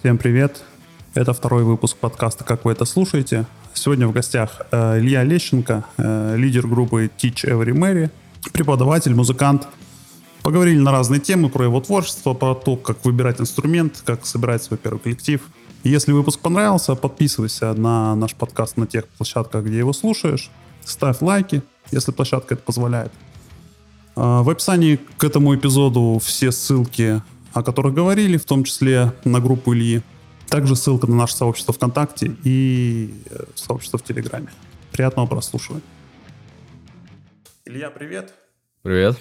Всем привет. Это второй выпуск подкаста «Как вы это слушаете?». Сегодня в гостях э, Илья Лещенко, э, лидер группы Teach Every Mary, преподаватель, музыкант. Поговорили на разные темы про его творчество, про то, как выбирать инструмент, как собирать свой первый коллектив. Если выпуск понравился, подписывайся на наш подкаст на тех площадках, где его слушаешь. Ставь лайки, если площадка это позволяет. Э, в описании к этому эпизоду все ссылки о которых говорили, в том числе на группу Ильи. Также ссылка на наше сообщество ВКонтакте и э, сообщество в Телеграме. Приятного прослушивания. Илья, привет. Привет.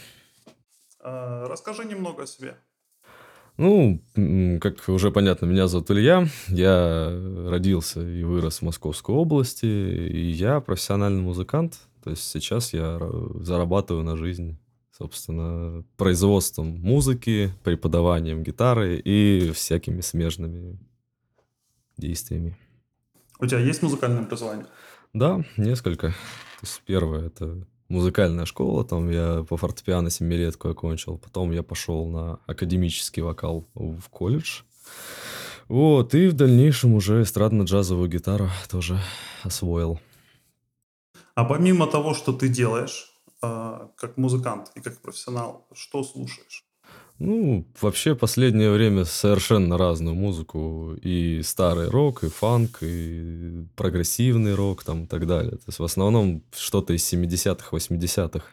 А, расскажи немного о себе. Ну, как уже понятно, меня зовут Илья. Я родился и вырос в Московской области, и я профессиональный музыкант. То есть сейчас я зарабатываю на жизнь собственно, производством музыки, преподаванием гитары и всякими смежными действиями. У тебя есть музыкальное образование? Да, несколько. То есть первое это музыкальная школа, там я по фортепиано семилетку окончил, потом я пошел на академический вокал в колледж. Вот, и в дальнейшем уже эстрадно-джазовую гитару тоже освоил. А помимо того, что ты делаешь, как музыкант и как профессионал, что слушаешь? Ну, вообще последнее время совершенно разную музыку. И старый рок, и фанк, и прогрессивный рок там и так далее. То есть в основном что-то из 70-х, 80-х.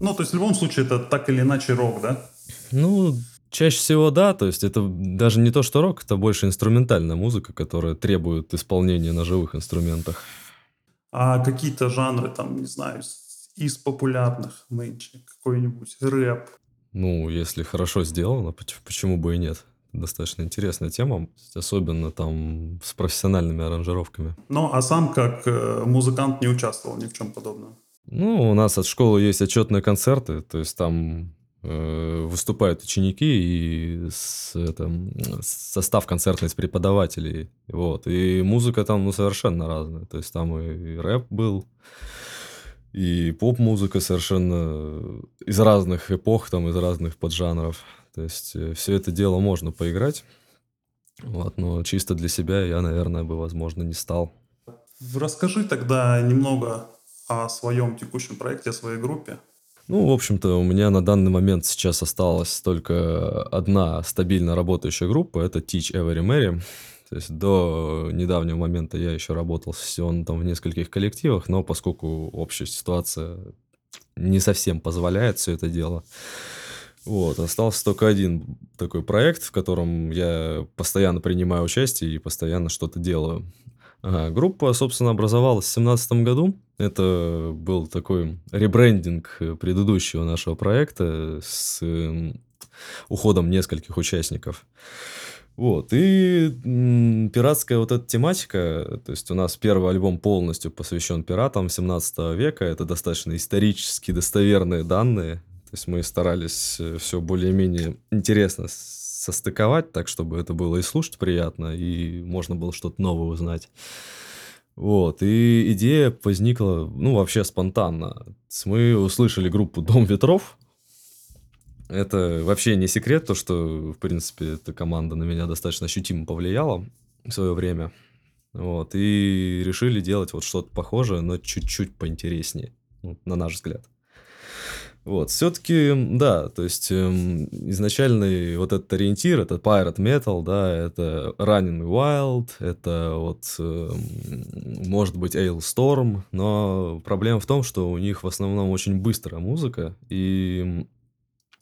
Ну, то есть в любом случае это так или иначе рок, да? Ну, чаще всего да. То есть это даже не то, что рок, это больше инструментальная музыка, которая требует исполнения на живых инструментах. А какие-то жанры, там, не знаю, из популярных нынче? Какой-нибудь рэп? Ну, если хорошо сделано, почему бы и нет? Достаточно интересная тема, особенно там с профессиональными аранжировками. Ну, а сам как э, музыкант не участвовал ни в чем подобном? Ну, у нас от школы есть отчетные концерты, то есть там э, выступают ученики и с, это, состав концертный из преподавателей. Вот. И музыка там ну, совершенно разная. То есть там и рэп был, и поп-музыка совершенно из разных эпох, там, из разных поджанров. То есть э, все это дело можно поиграть, вот, но чисто для себя я, наверное, бы, возможно, не стал. Расскажи тогда немного о своем текущем проекте, о своей группе. Ну, в общем-то, у меня на данный момент сейчас осталась только одна стабильно работающая группа, это Teach Every Mary. То есть до недавнего момента я еще работал сессионно там в нескольких коллективах, но поскольку общая ситуация не совсем позволяет все это дело, вот, остался только один такой проект, в котором я постоянно принимаю участие и постоянно что-то делаю. Ага, группа, собственно, образовалась в 2017 году. Это был такой ребрендинг предыдущего нашего проекта с уходом нескольких участников. Вот, и пиратская вот эта тематика, то есть у нас первый альбом полностью посвящен пиратам 17 века, это достаточно исторически достоверные данные, то есть мы старались э, все более-менее интересно состыковать, так, чтобы это было и слушать приятно, и можно было что-то новое узнать. Вот, и идея возникла, ну, вообще спонтанно. Мы услышали группу «Дом ветров», это вообще не секрет, то, что, в принципе, эта команда на меня достаточно ощутимо повлияла в свое время. Вот, и решили делать вот что-то похожее, но чуть-чуть поинтереснее, на наш взгляд. Вот, все-таки, да, то есть эм, изначальный вот этот ориентир, это Pirate Metal, да, это Running Wild, это вот, эм, может быть, Storm, но проблема в том, что у них в основном очень быстрая музыка, и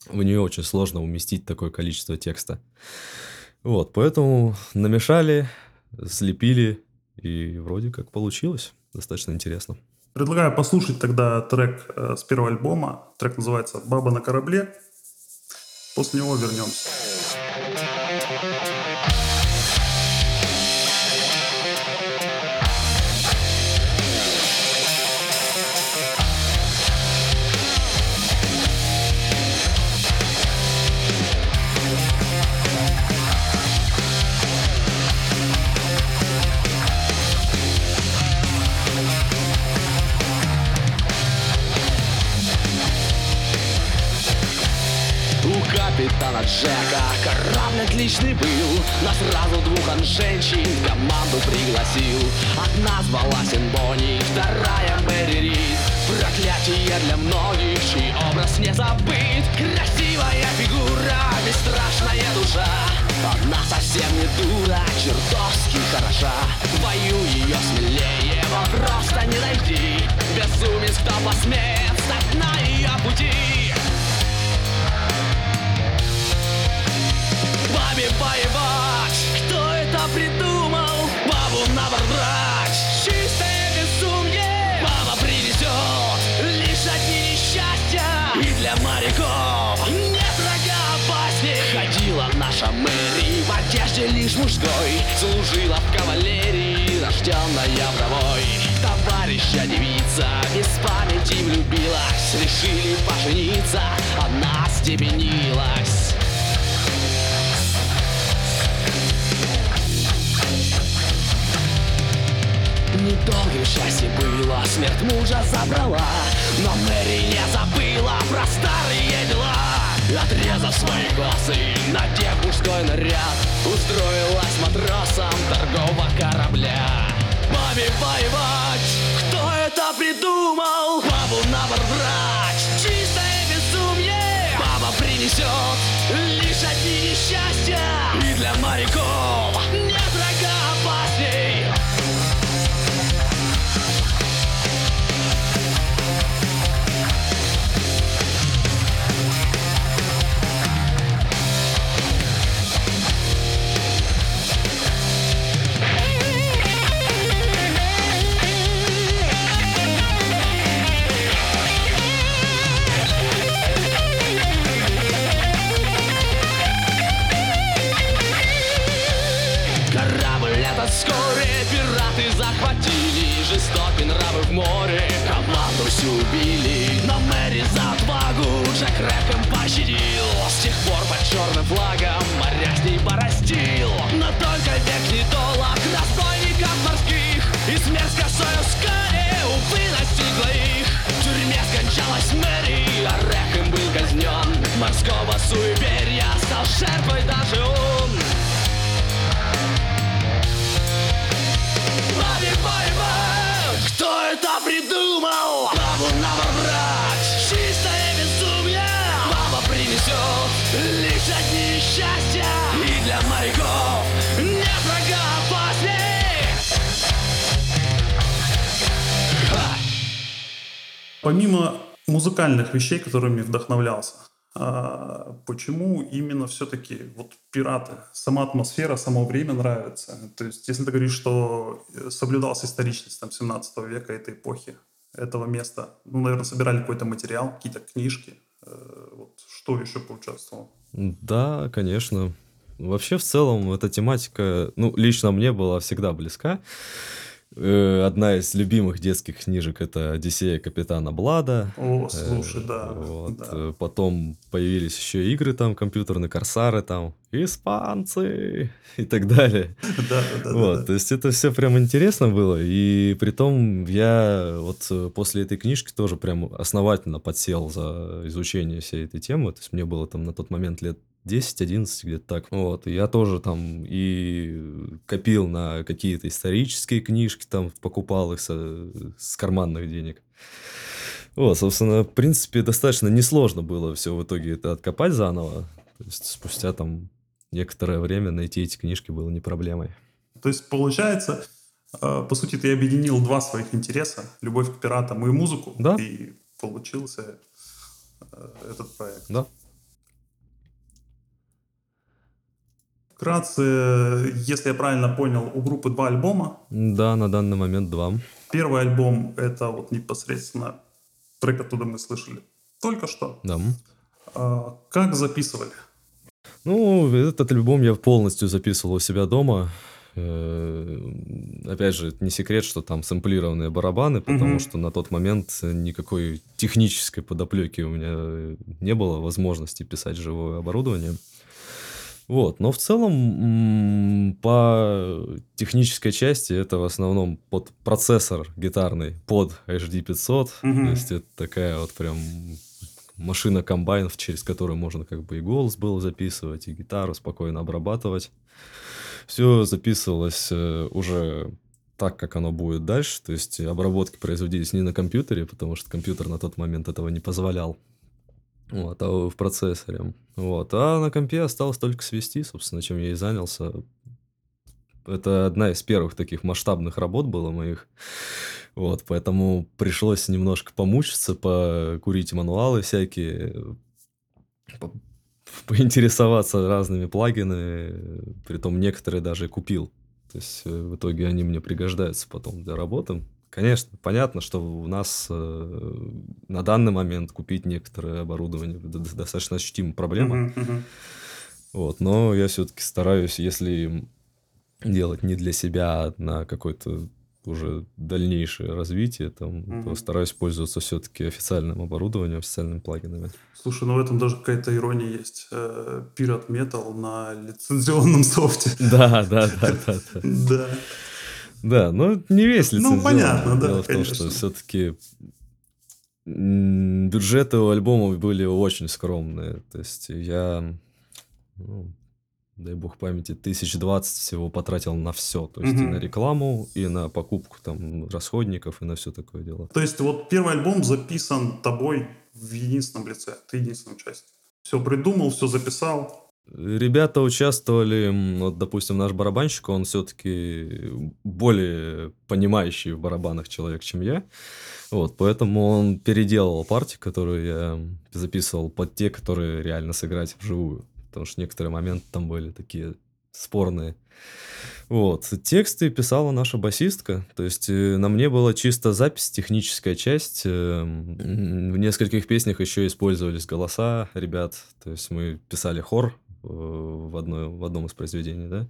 в нее очень сложно уместить такое количество текста. Вот, поэтому намешали, слепили, и вроде как получилось. Достаточно интересно. Предлагаю послушать тогда трек э, с первого альбома. Трек называется «Баба на корабле». После него вернемся. Капитана Джека Корабль отличный был, на сразу двух он женщин в команду пригласил. Одна звалась Бонни, вторая Мэри Рид Проклятие для многих, чей образ не забыт. Красивая фигура, бесстрашная душа. Она совсем не дура, чертовски хороша. Бою ее смелее, вам просто не найти. Безумец, кто посмеет стать на ее пути Бабе воевать, кто это придумал? Бабу на брать, чистое безумие. Баба привезет лишь одни несчастья. И для моряков нет врага опасней. Ходила наша Мэри в одежде лишь мужской. Служила в кавалерии, рожденная вдовой Товарища девица без памяти влюбилась. Решили пожениться, она степенилась Недолгим счастье было, смерть мужа забрала. Но Мэри не забыла про старые дела. Отрезав свои косы, надев мужской наряд Устроилась матросом торгового корабля. Бабе воевать, кто это придумал? Бабу на борт брать, чистое безумие. Баба принесет лишь одни несчастья. И для моряков море, команду всю убили Но Мэри за отвагу Джек Рэком пощадил С тех пор под черным флагом моря с ней порастил Но только век не долг разбойников морских. И смерть косою скале, увы, настигла их. В тюрьме скончалась Мэри, а Рэком был казнен Морского суеверия стал жертвой даже он Кто придумал? Бабу брать! Чистое безумие! Баба принесет лишь одни счастья И для моряков нет врага опасней! Помимо музыкальных вещей, которыми вдохновлялся, почему именно все-таки вот пираты, сама атмосфера, само время нравится? То есть, если ты говоришь, что э, соблюдалась историчность там 17 века этой эпохи, этого места, ну, наверное, собирали какой-то материал, какие-то книжки, э, вот что еще поучаствовало? Да, конечно. Вообще, в целом, эта тематика, ну, лично мне была всегда близка. Э, Одна из любимых детских книжек это Одиссея капитана Блада. О, Э, слушай, да. Вот. да. э, Потом появились еще игры там, компьютерные корсары там, испанцы и так далее. Да, да, да, Вот, да. то есть это все прям интересно было, и при том я вот после этой книжки тоже прям основательно подсел за изучение всей этой темы, то есть мне было там на тот момент лет 10-11 где-то так, вот, и я тоже там и копил на какие-то исторические книжки, там покупал их со- с карманных денег. Вот, собственно, в принципе, достаточно несложно было все в итоге это откопать заново, то есть спустя там некоторое время найти эти книжки было не проблемой. То есть, получается, э, по сути, ты объединил два своих интереса, любовь к пиратам и музыку, Да. и получился э, этот проект. Да. Вкратце, если я правильно понял, у группы два альбома. Да, на данный момент два. Первый альбом — это вот непосредственно трек, оттуда мы слышали только что. Да. А, Как записывали? Ну, этот альбом я полностью записывал у себя дома. Э, Опять же, не секрет, что там сэмплированные барабаны, потому Мгм. что на тот момент никакой технической подоплеки у меня не было возможности писать живое оборудование. Вот, но в целом по технической части это в основном под процессор гитарный под HD 500, Мгм. то есть это такая вот прям машина комбайн, через которую можно как бы и голос было записывать, и гитару спокойно обрабатывать. Все записывалось э, уже так, как оно будет дальше. То есть обработки производились не на компьютере, потому что компьютер на тот момент этого не позволял. Вот, а в процессоре. Вот. А на компе осталось только свести, собственно, чем я и занялся. Это одна из первых таких масштабных работ было моих. Вот, поэтому пришлось немножко помучиться, покурить мануалы всякие, по поинтересоваться разными плагинами, притом некоторые даже купил. То есть э, в итоге они мне пригождаются потом для работы. Конечно, понятно, что у нас э, на данный момент купить некоторое оборудование достаточно ощутимая проблема. Uh-huh, uh-huh. Вот, но я все-таки стараюсь, если делать не для себя, а на какой-то уже дальнейшее развитие, там, mm-hmm. то стараюсь пользоваться все-таки официальным оборудованием, официальными плагинами. Слушай, ну в этом даже какая-то ирония есть. Э, Pirate Metal на лицензионном софте. Да, да, да, да. Да. Да, ну не весь Ну понятно, да, Дело в том, что все-таки бюджеты у альбомов были очень скромные. То есть я ну, дай бог памяти, тысяч двадцать всего потратил на все. То есть угу. и на рекламу, и на покупку там расходников, и на все такое дело. То есть вот первый альбом записан тобой в единственном лице, ты единственный участник. Все придумал, все записал. Ребята участвовали, вот, допустим, наш барабанщик, он все-таки более понимающий в барабанах человек, чем я. Вот, поэтому он переделал партии, которые я записывал под те, которые реально сыграть вживую потому что некоторые моменты там были такие спорные. Вот. Тексты писала наша басистка, то есть э, на мне была чисто запись, техническая часть. Эм, в нескольких песнях еще использовались голоса ребят, то есть мы писали хор э, в, одной, в одном из произведений, да,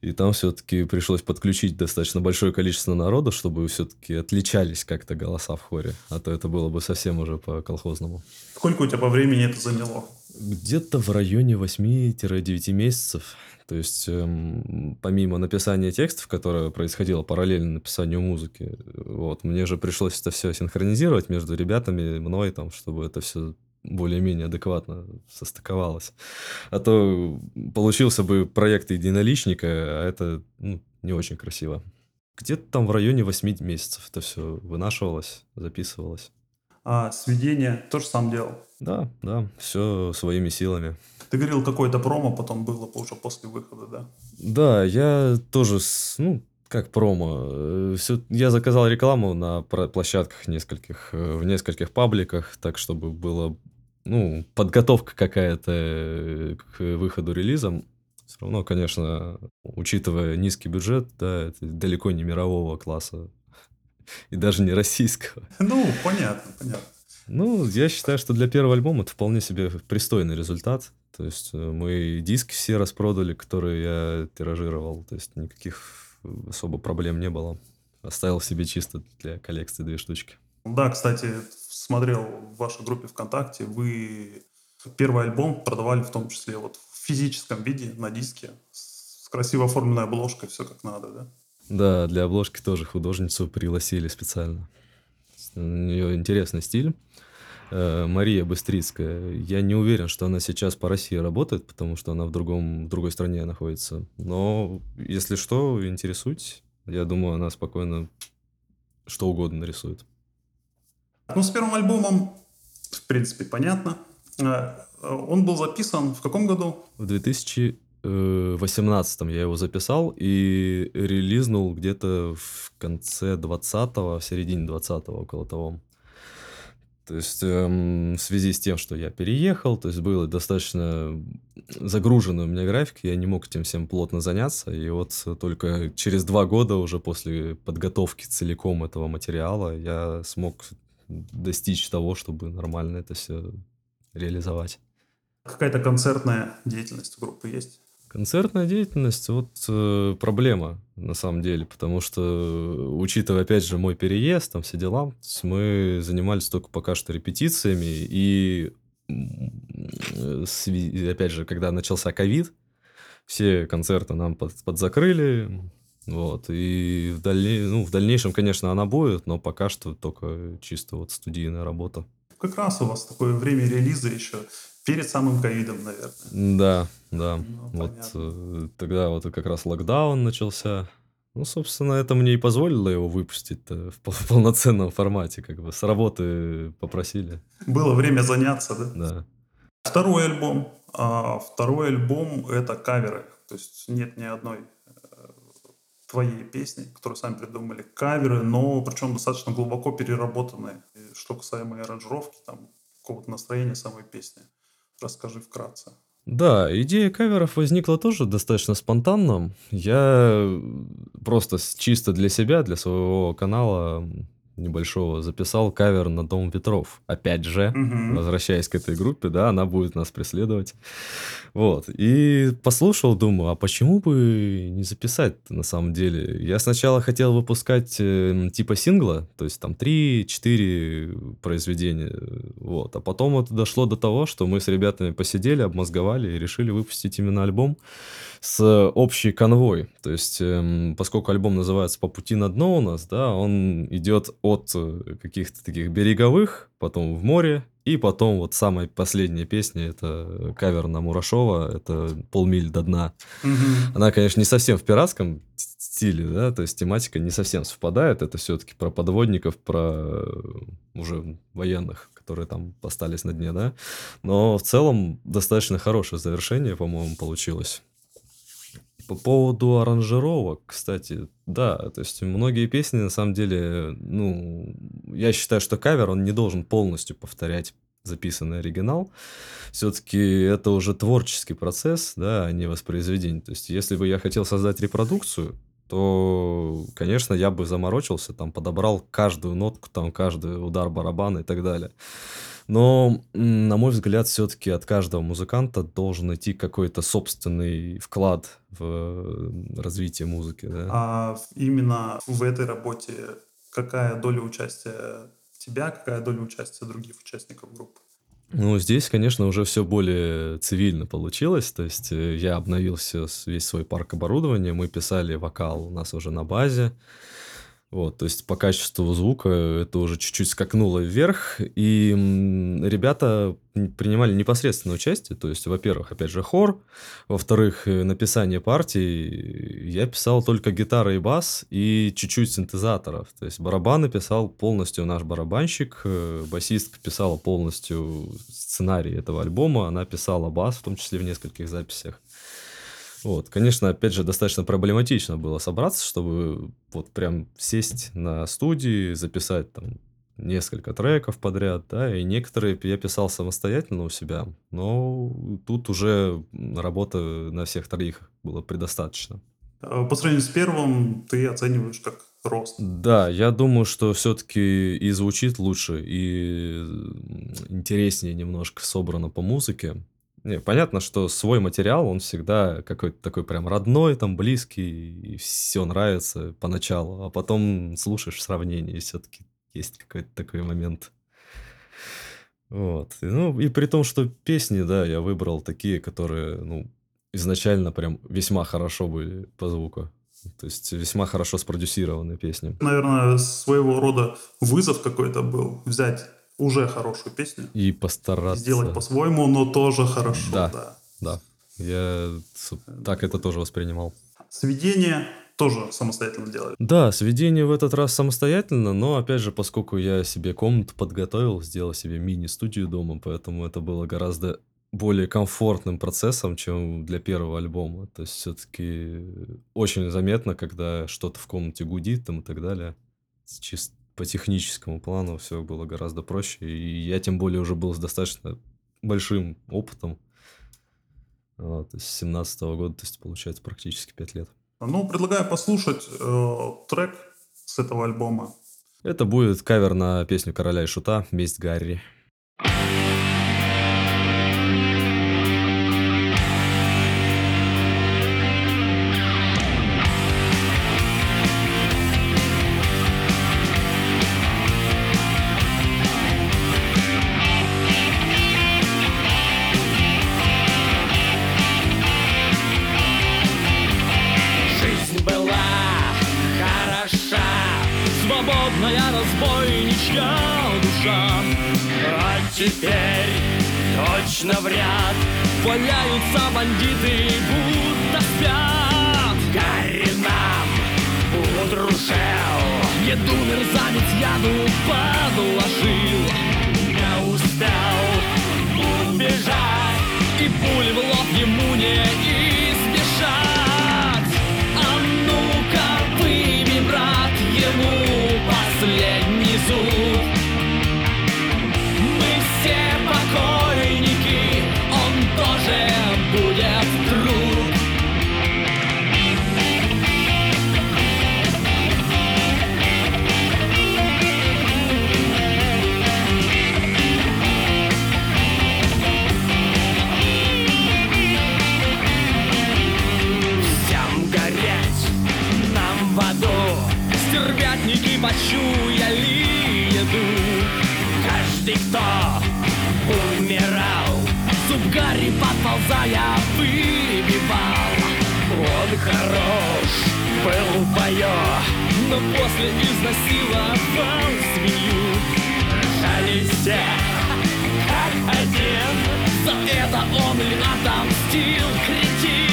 и там все-таки пришлось подключить достаточно большое количество народа, чтобы все-таки отличались как-то голоса в хоре, а то это было бы совсем уже по колхозному. Сколько у тебя по времени это заняло? Где-то в районе 8-9 месяцев. То есть, эм, помимо написания текстов, которое происходило параллельно написанию музыки, вот, мне же пришлось это все синхронизировать между ребятами, мной, там, чтобы это все более-менее адекватно состыковалось. А то получился бы проект единоличника, а это ну, не очень красиво. Где-то там в районе 8 месяцев это все вынашивалось, записывалось. А сведение тоже сам делал? Да, да, все своими силами. Ты говорил, какое-то промо потом было уже после выхода, да? Да, я тоже, ну, как промо. Э, Все, я заказал рекламу на площадках нескольких, э, в нескольких пабликах, так чтобы было, ну, подготовка какая-то э, к выходу релиза. Все равно, конечно, учитывая низкий бюджет, да, это далеко не мирового класса и даже не российского. Ну, понятно, понятно. Ну, я считаю, что для первого альбома это вполне себе пристойный результат. То есть мы диски все распродали, которые я тиражировал. То есть никаких особо проблем не было. Оставил себе чисто для коллекции две штучки. Да, кстати, смотрел в вашей группе ВКонтакте, вы первый альбом продавали в том числе вот в физическом виде на диске с красиво оформленной обложкой, все как надо, да? Да, для обложки тоже художницу пригласили специально. У нее интересный стиль. Э, Мария Быстрицкая. Я не уверен, что она сейчас по России работает, потому что она в, другом, в другой стране находится. Но если что, интересуйтесь. Я думаю, она спокойно что угодно нарисует. Ну, с первым альбомом, в принципе, понятно. Э, он был записан в каком году? В 2018 я его записал и релизнул где-то в конце 20-го, в середине 20-го, около того. То есть эм, в связи с тем, что я переехал, то есть было достаточно загруженный у меня график, я не мог этим всем плотно заняться, и вот только через два года уже после подготовки целиком этого материала я смог достичь того, чтобы нормально это все реализовать. Какая-то концертная деятельность у группы есть? Концертная деятельность вот э, проблема на самом деле, потому что учитывая опять же мой переезд, там все дела, мы занимались только пока что репетициями и опять же, когда начался ковид, все концерты нам под, подзакрыли, вот, и в, дальней, ну, в дальнейшем, конечно, она будет, но пока что только чисто вот студийная работа. Как раз у вас такое время релиза еще перед самым ковидом, наверное. Да, да. Ну, вот понятно. э, тогда вот как раз локдаун начался. Ну, собственно, это мне и позволило его выпустить в пол- в полноценном формате, как бы с работы попросили, Было время заняться, да? да. Второй альбом. А, второй альбом — это каверы. То есть нет ни одной э, твоей песни, которую сами придумали. Каверы, но причем достаточно глубоко переработанные. И что касаемо аранжировки, там, какого-то настроения самой песни. Расскажи вкратце. Да, идея каверов возникла тоже достаточно спонтанно. Я просто чисто для себя, для своего канала небольшого записал кавер на Дом ветров. Опять же, Мгм. возвращаясь к этой группе, да, она будет нас преследовать. Вот. И послушал, думаю, а почему бы не записать на самом деле? Я сначала хотел выпускать э, типа сингла, то есть там 3-4 произведения. Вот. А потом вот дошло до того, что мы с ребятами посидели, обмозговали и решили выпустить именно альбом с общей конвой. То есть, эм, поскольку альбом называется «По пути на дно» у нас, да, он идет от э, каких-то таких береговых, потом в море, и потом вот самая последняя песня, это кавер на Мурашова, это «Полмиль до дна». Она, конечно, не совсем в пиратском стиле, да, то есть тематика не совсем совпадает. Это все-таки про подводников, про э, уже военных, которые там остались на дне, да. Но в целом достаточно хорошее завершение, по-моему, получилось. По поводу аранжировок, кстати, да, то есть многие песни, на самом деле, ну, я считаю, что кавер, он не должен полностью повторять записанный оригинал. Все-таки это уже творческий процесс, да, а не воспроизведение. То есть, если бы я хотел создать репродукцию, то, конечно, я бы заморочился, там, подобрал каждую нотку, там, каждый удар барабана и так далее. Но, на мой взгляд, все-таки от каждого музыканта должен идти какой-то собственный вклад в развитие музыки, да. А именно в этой работе какая доля участия тебя, какая доля участия других участников группы? Ну, здесь, конечно, уже все более цивильно получилось. То есть э, я обновил всё с- весь свой парк оборудования. Мы писали вокал у нас уже на базе. Вот, то есть по качеству звука это уже чуть-чуть скакнуло вверх, и ребята принимали непосредственное участие, то есть, во-первых, опять же, хор, во-вторых, э, написание партий, я писал только гитара и бас, и чуть-чуть синтезаторов, то есть барабаны писал полностью наш барабанщик, э, басистка писала полностью сценарий этого альбома, она писала бас, в том числе в нескольких записях. Вот, конечно, опять же, достаточно проблематично было собраться, чтобы вот прям сесть на студии, записать там несколько треков подряд, да, и некоторые я писал самостоятельно у себя, но тут уже работы на всех троих было предостаточно. Э, По сравнению с первым ты оцениваешь как рост. Да, я думаю, что все-таки и звучит лучше, и интереснее немножко собрано по музыке. Не, понятно, что свой материал, он всегда какой-то такой прям родной, там, близкий, и все нравится поначалу, а потом слушаешь сравнение, и все-таки есть какой-то такой момент. Вот. Ну, и при том, что песни, да, я выбрал такие, которые, ну, изначально прям весьма хорошо были по звуку. То есть весьма хорошо спродюсированные песни. Наверное, своего рода вызов какой-то был взять уже хорошую песню, И постараться. сделать по-своему, но тоже хорошо. Да. да. Да. Я так это тоже воспринимал. Сведение тоже самостоятельно делали. Да, сведение в этот раз самостоятельно, но опять же, поскольку я себе комнату подготовил, сделал себе мини-студию дома, поэтому это было гораздо более комфортным процессом, чем для первого альбома. То есть все-таки очень заметно, когда что-то в комнате гудит там и так далее. Чисто по техническому плану все было гораздо проще. И я тем более уже был с достаточно большим опытом. Вот, с 17 года, то есть получается практически 5 лет. Ну, предлагаю послушать э, трек с этого альбома. Это будет кавер на песню Короля и Шута «Месть Гарри». Жизнь хороша, свободная разбойничья душа. теперь точно в ряд Валяются бандиты, будто спят Гарри нам удружел Еду мерзавец яду подложил Не успел убежать И пули в лоб ему не избежать последний зуб почуяли еду Каждый, кто умирал Зуб Гарри подползая выбивал. Он хорош был бою Но после изнасиловал свинью Жали все как один За это он ли отомстил кретин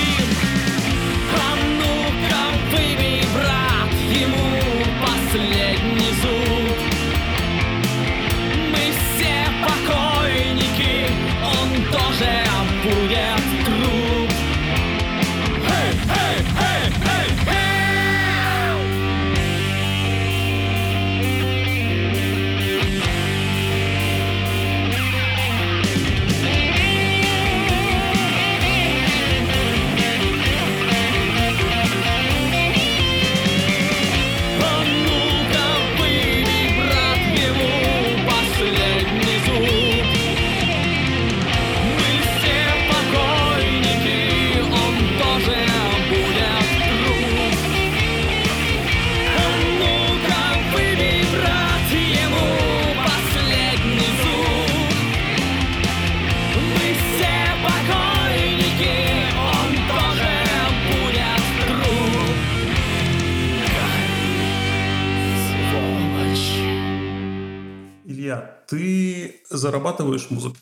ты зарабатываешь музыкой,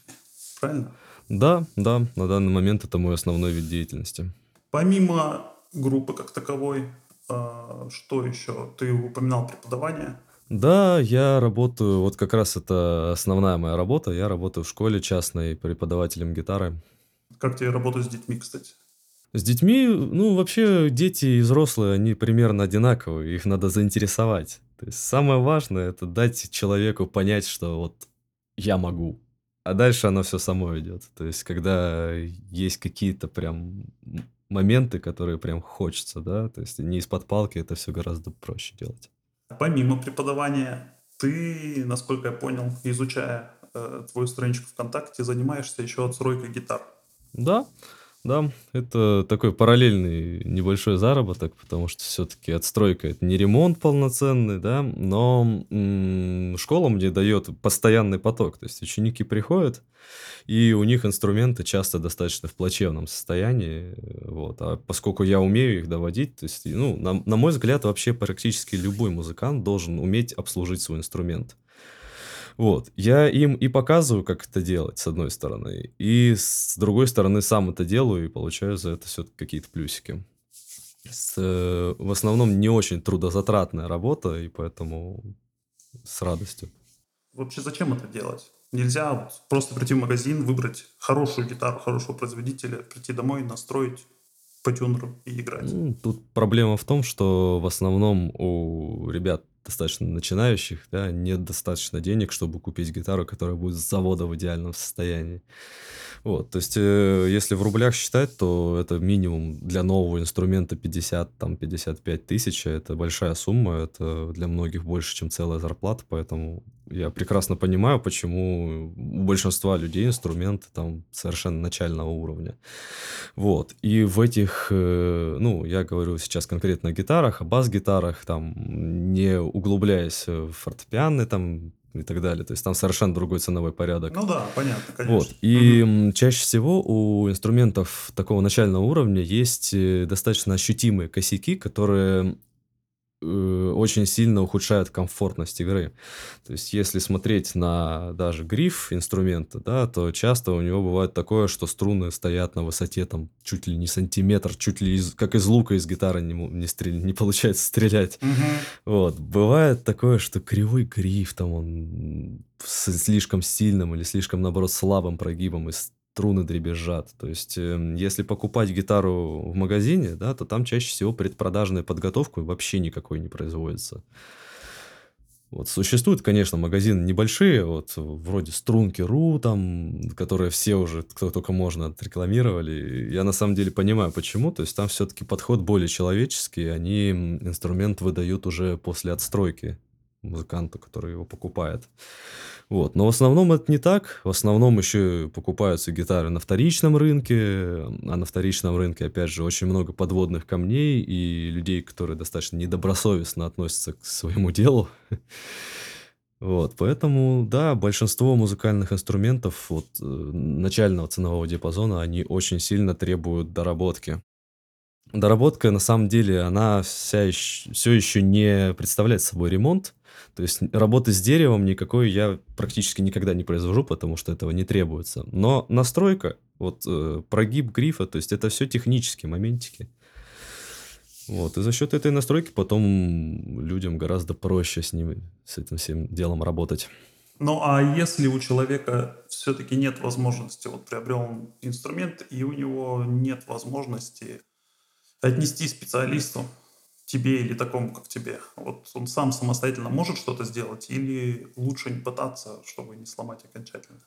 правильно? Да, да, на данный момент это мой основной вид деятельности. Помимо группы как таковой, а, что еще? Ты упоминал преподавание. Да, я работаю, вот как раз это основная моя работа, я работаю в школе частной преподавателем гитары. Как тебе работать с детьми, кстати? С детьми, ну, вообще, дети и взрослые, они примерно одинаковые, их надо заинтересовать. То есть самое важное – это дать человеку понять, что вот я могу. А дальше оно все само идет. То есть когда есть какие-то прям моменты, которые прям хочется, да, то есть не из-под палки, это все гораздо проще делать. Помимо преподавания, ты, насколько я понял, изучая э, твою страничку ВКонтакте, занимаешься еще отстройкой гитар. Да, да, это такой параллельный небольшой заработок, потому что все-таки отстройка это не ремонт полноценный, да, но м, школа мне дает постоянный поток, то есть ученики приходят, и у них инструменты часто достаточно в плачевном состоянии, вот, а поскольку я умею их доводить, то есть, ну, на, на мой взгляд, вообще практически любой музыкант должен уметь обслужить свой инструмент. Вот, я им и показываю, как это делать, с одной стороны, и с другой стороны сам это делаю и получаю за это все какие-то плюсики. С, э, в основном не очень трудозатратная работа, и поэтому с радостью. Вообще зачем это делать? Нельзя просто прийти в магазин, выбрать хорошую гитару, хорошего производителя, прийти домой, настроить по тюнеру и играть. Ну, Тут проблема в том, что в основном у ребят достаточно начинающих, да, нет достаточно денег, чтобы купить гитару, которая будет с завода в идеальном состоянии. Вот, то есть, э, если в рублях считать, то это минимум для нового инструмента 50, там, 55 тысяч, это большая сумма, это для многих больше, чем целая зарплата, поэтому я прекрасно понимаю, почему у большинства людей инструменты там совершенно начального уровня. Вот. И в этих, э, ну, я говорю сейчас конкретно о гитарах, о бас-гитарах, там, не углубляясь в фортепианы там и так далее. То есть там совершенно другой ценовой порядок. Ну да, понятно, конечно. Вот. И м, чаще всего у инструментов такого начального уровня есть э, достаточно ощутимые косяки, которые очень сильно ухудшают комфортность игры. То есть, если смотреть на даже гриф инструмента, да, то часто у него бывает такое, что струны стоят на высоте там чуть ли не сантиметр, чуть ли из, как из лука из гитары не, не, стрель, не получается стрелять. Вот. Бывает такое, что кривой гриф там он с слишком сильным или слишком, наоборот, слабым прогибом, и струны дребезжат. То есть, э, если покупать гитару в магазине, да, то там чаще всего предпродажная подготовка вообще никакой не производится. Вот существуют, конечно, магазины небольшие, вот вроде Струнки.ру, там, которые все уже, кто только можно, отрекламировали. Я на самом деле понимаю, почему. То есть там все-таки подход более человеческий, они инструмент выдают уже после отстройки музыканту, который его покупает. Вот. Но в основном это не так. В основном еще покупаются гитары на вторичном рынке, а на вторичном рынке, опять же, очень много подводных камней и людей, которые достаточно недобросовестно относятся к своему делу. Вот, поэтому, да, большинство музыкальных инструментов вот, э, начального ценового диапазона, они очень сильно требуют доработки. Доработка, на самом деле, она вся еще, все еще не представляет собой ремонт, то есть работы с деревом никакой я практически никогда не произвожу, потому что этого не требуется. Но настройка, вот э, прогиб грифа, то есть это все технические моментики. Вот, и за счет этой настройки потом людям гораздо проще с ними, с этим всем делом работать. Ну, а если у человека все-таки нет возможности, вот приобрел инструмент, и у него нет возможности отнести специалисту, тебе или такому, как тебе? Вот он сам самостоятельно может что-то сделать или лучше не пытаться, чтобы не сломать окончательно?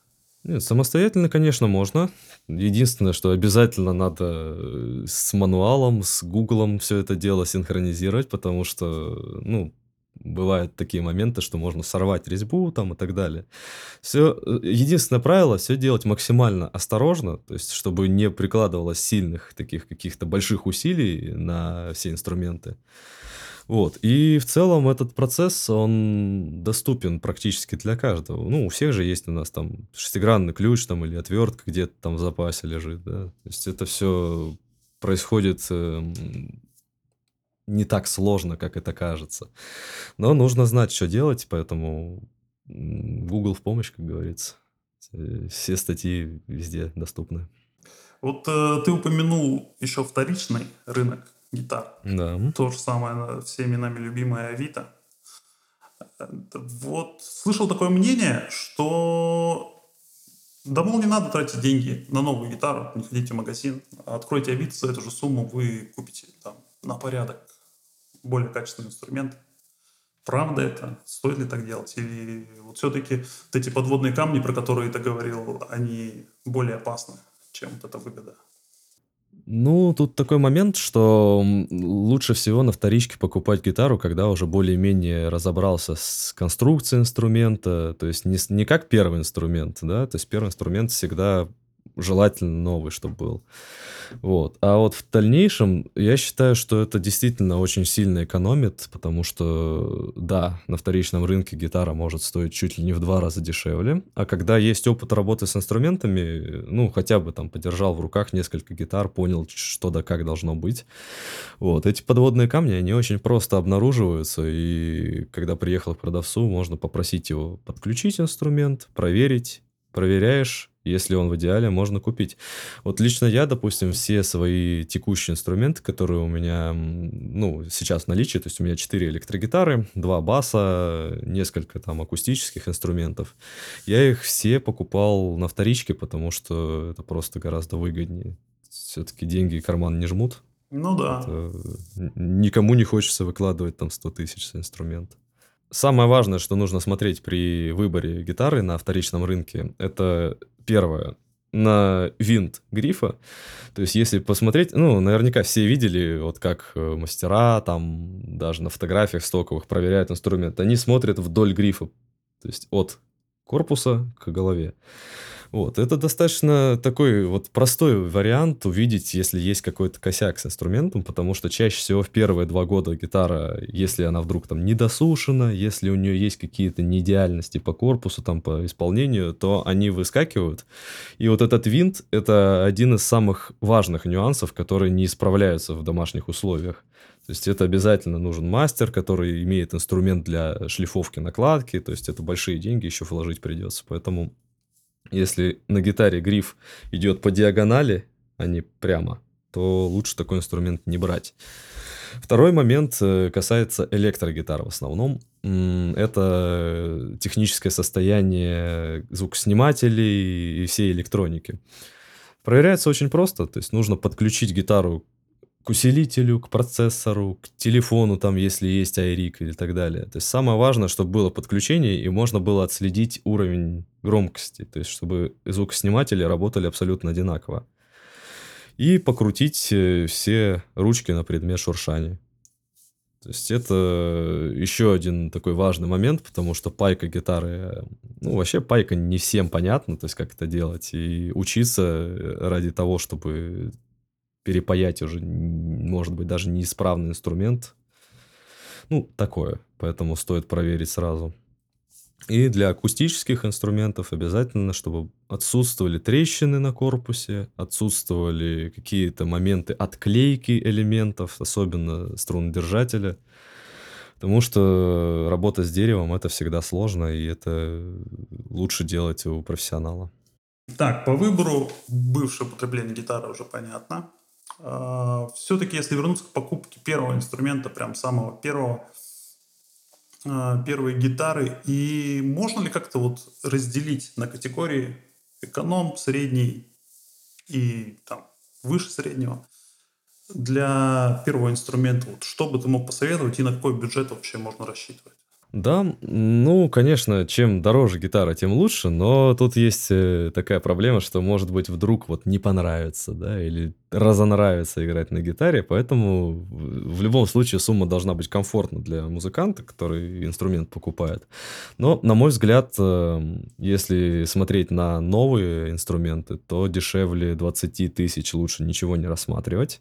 Нет, самостоятельно, конечно, можно. Единственное, что обязательно надо э, с мануалом, с Гуглом все это дело синхронизировать, потому что, ну, бывают такие моменты, что можно сорвать резьбу там и так далее. Все, э, единственное правило, все делать максимально осторожно, то есть чтобы не прикладывалось сильных таких каких-то больших усилий на все инструменты. Вот. И в целом этот процесс, он доступен практически для каждого. Ну, у всех же есть у нас там шестигранный ключ там или отвертка где-то там в запасе лежит, да. То есть это все происходит эм, не так сложно, как это кажется. Но нужно знать, что делать, поэтому Google в помощь, как говорится. Все статьи везде доступны. Вот э, ты упомянул еще вторичный рынок гитар. Да. То же самое всеми нами любимая Авито. Вот слышал такое мнение, что да, мол, не надо тратить деньги на новую гитару, не ходите в магазин, откройте Авито, за эту же сумму вы купите там на порядок более качественный инструмент. Правда это? Стоит ли так делать? Или вот все-таки вот эти подводные камни, про которые ты говорил, они более опасны, чем вот эта выгода? Ну, тут такой момент, что лучше всего на вторичке покупать гитару, когда уже более-менее разобрался с конструкцией инструмента, то есть не, не как первый инструмент, да, то есть первый инструмент всегда желательно новый, чтобы был. Вот. А вот в дальнейшем я считаю, что это действительно очень сильно экономит, потому что, да, на вторичном рынке гитара может стоить чуть ли не в два раза дешевле, а когда есть опыт работы с инструментами, ну, хотя бы там подержал в руках несколько гитар, понял, что да как должно быть. Вот. Эти подводные камни, они очень просто обнаруживаются, и когда приехал к продавцу, можно попросить его подключить инструмент, проверить, проверяешь, если он в идеале, можно купить. Вот лично я, допустим, все свои текущие инструменты, которые у меня, ну, сейчас в наличии, то есть у меня 4 электрогитары, 2 баса, несколько там акустических инструментов, я их все покупал на вторичке, потому что это просто гораздо выгоднее. Все-таки деньги карман не жмут. Ну да. Это никому не хочется выкладывать там 100 тысяч за инструмент. Самое важное, что нужно смотреть при выборе гитары на вторичном рынке, это первое, на винт грифа. То есть, если посмотреть, ну, наверняка все видели, вот как э, мастера, там, даже на фотографиях стоковых проверяют инструмент. Они смотрят вдоль грифа, то есть от корпуса к голове. Вот, это достаточно такой вот простой вариант увидеть, если есть какой-то косяк с инструментом, потому что чаще всего в первые два года гитара, если она вдруг там недосушена, если у нее есть какие-то неидеальности по корпусу, там по исполнению, то они выскакивают. И вот этот винт — это один из самых важных нюансов, которые не исправляются в домашних условиях. То есть это обязательно нужен мастер, который имеет инструмент для шлифовки накладки, то есть это большие деньги еще вложить придется. Поэтому если на гитаре гриф идет по диагонали, а не прямо, то лучше такой инструмент не брать. Второй момент э, касается электрогитар в основном. Это техническое состояние звукоснимателей и всей электроники. Проверяется очень просто, то есть нужно подключить гитару к усилителю, к процессору, к телефону, там, если есть iRig или так далее. То есть самое важное, чтобы было подключение и можно было отследить уровень громкости, то есть чтобы звукосниматели работали абсолютно одинаково и покрутить э, все ручки на предмет шуршания. То есть это еще один такой важный момент, потому что пайка гитары, ну вообще пайка не всем понятно, то есть как это делать, и учиться ради того, чтобы перепаять уже, может быть, даже неисправный инструмент, ну такое, поэтому стоит проверить сразу. И для акустических инструментов обязательно, чтобы отсутствовали трещины на корпусе, отсутствовали какие-то моменты отклейки элементов, особенно струнодержателя. Потому что работа с деревом это всегда сложно, и это лучше делать у профессионала. Так, по выбору бывшее употребление гитары уже понятно. А, Все-таки, если вернуться к покупке первого инструмента, прям самого первого, первые гитары. И можно ли как-то вот разделить на категории эконом, средний и там выше среднего для первого инструмента? Вот что бы ты мог посоветовать и на какой бюджет вообще можно рассчитывать? Да, ну, конечно, чем дороже гитара, тем лучше, но тут есть э, такая проблема, что, может быть, вдруг вот не понравится, да, или разонравится играть на гитаре, поэтому в любом случае сумма должна быть комфортна для музыканта, который инструмент покупает. Но, на мой взгляд, эм, если смотреть на новые инструменты, то дешевле 20 тысяч лучше ничего не рассматривать,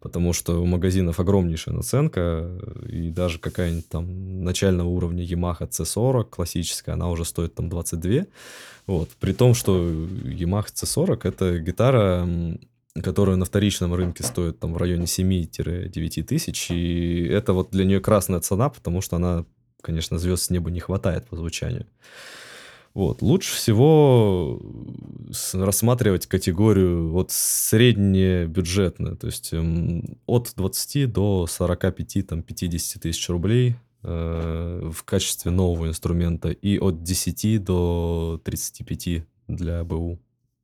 потому что у магазинов огромнейшая наценка, и даже какая-нибудь там начального уровня Yamaha C40 классическая, она уже стоит там 22, вот, при том, что Yamaha C40 это гитара которая на вторичном рынке стоит там в районе 7-9 тысяч, и это вот для нее красная цена, потому что она, конечно, звезд с неба не хватает по звучанию. Вот. Лучше всего рассматривать категорию вот среднебюджетную, то есть эм, от 20 до 45, там, 50 тысяч рублей э, в качестве нового инструмента и от 10 до 35 для БУ.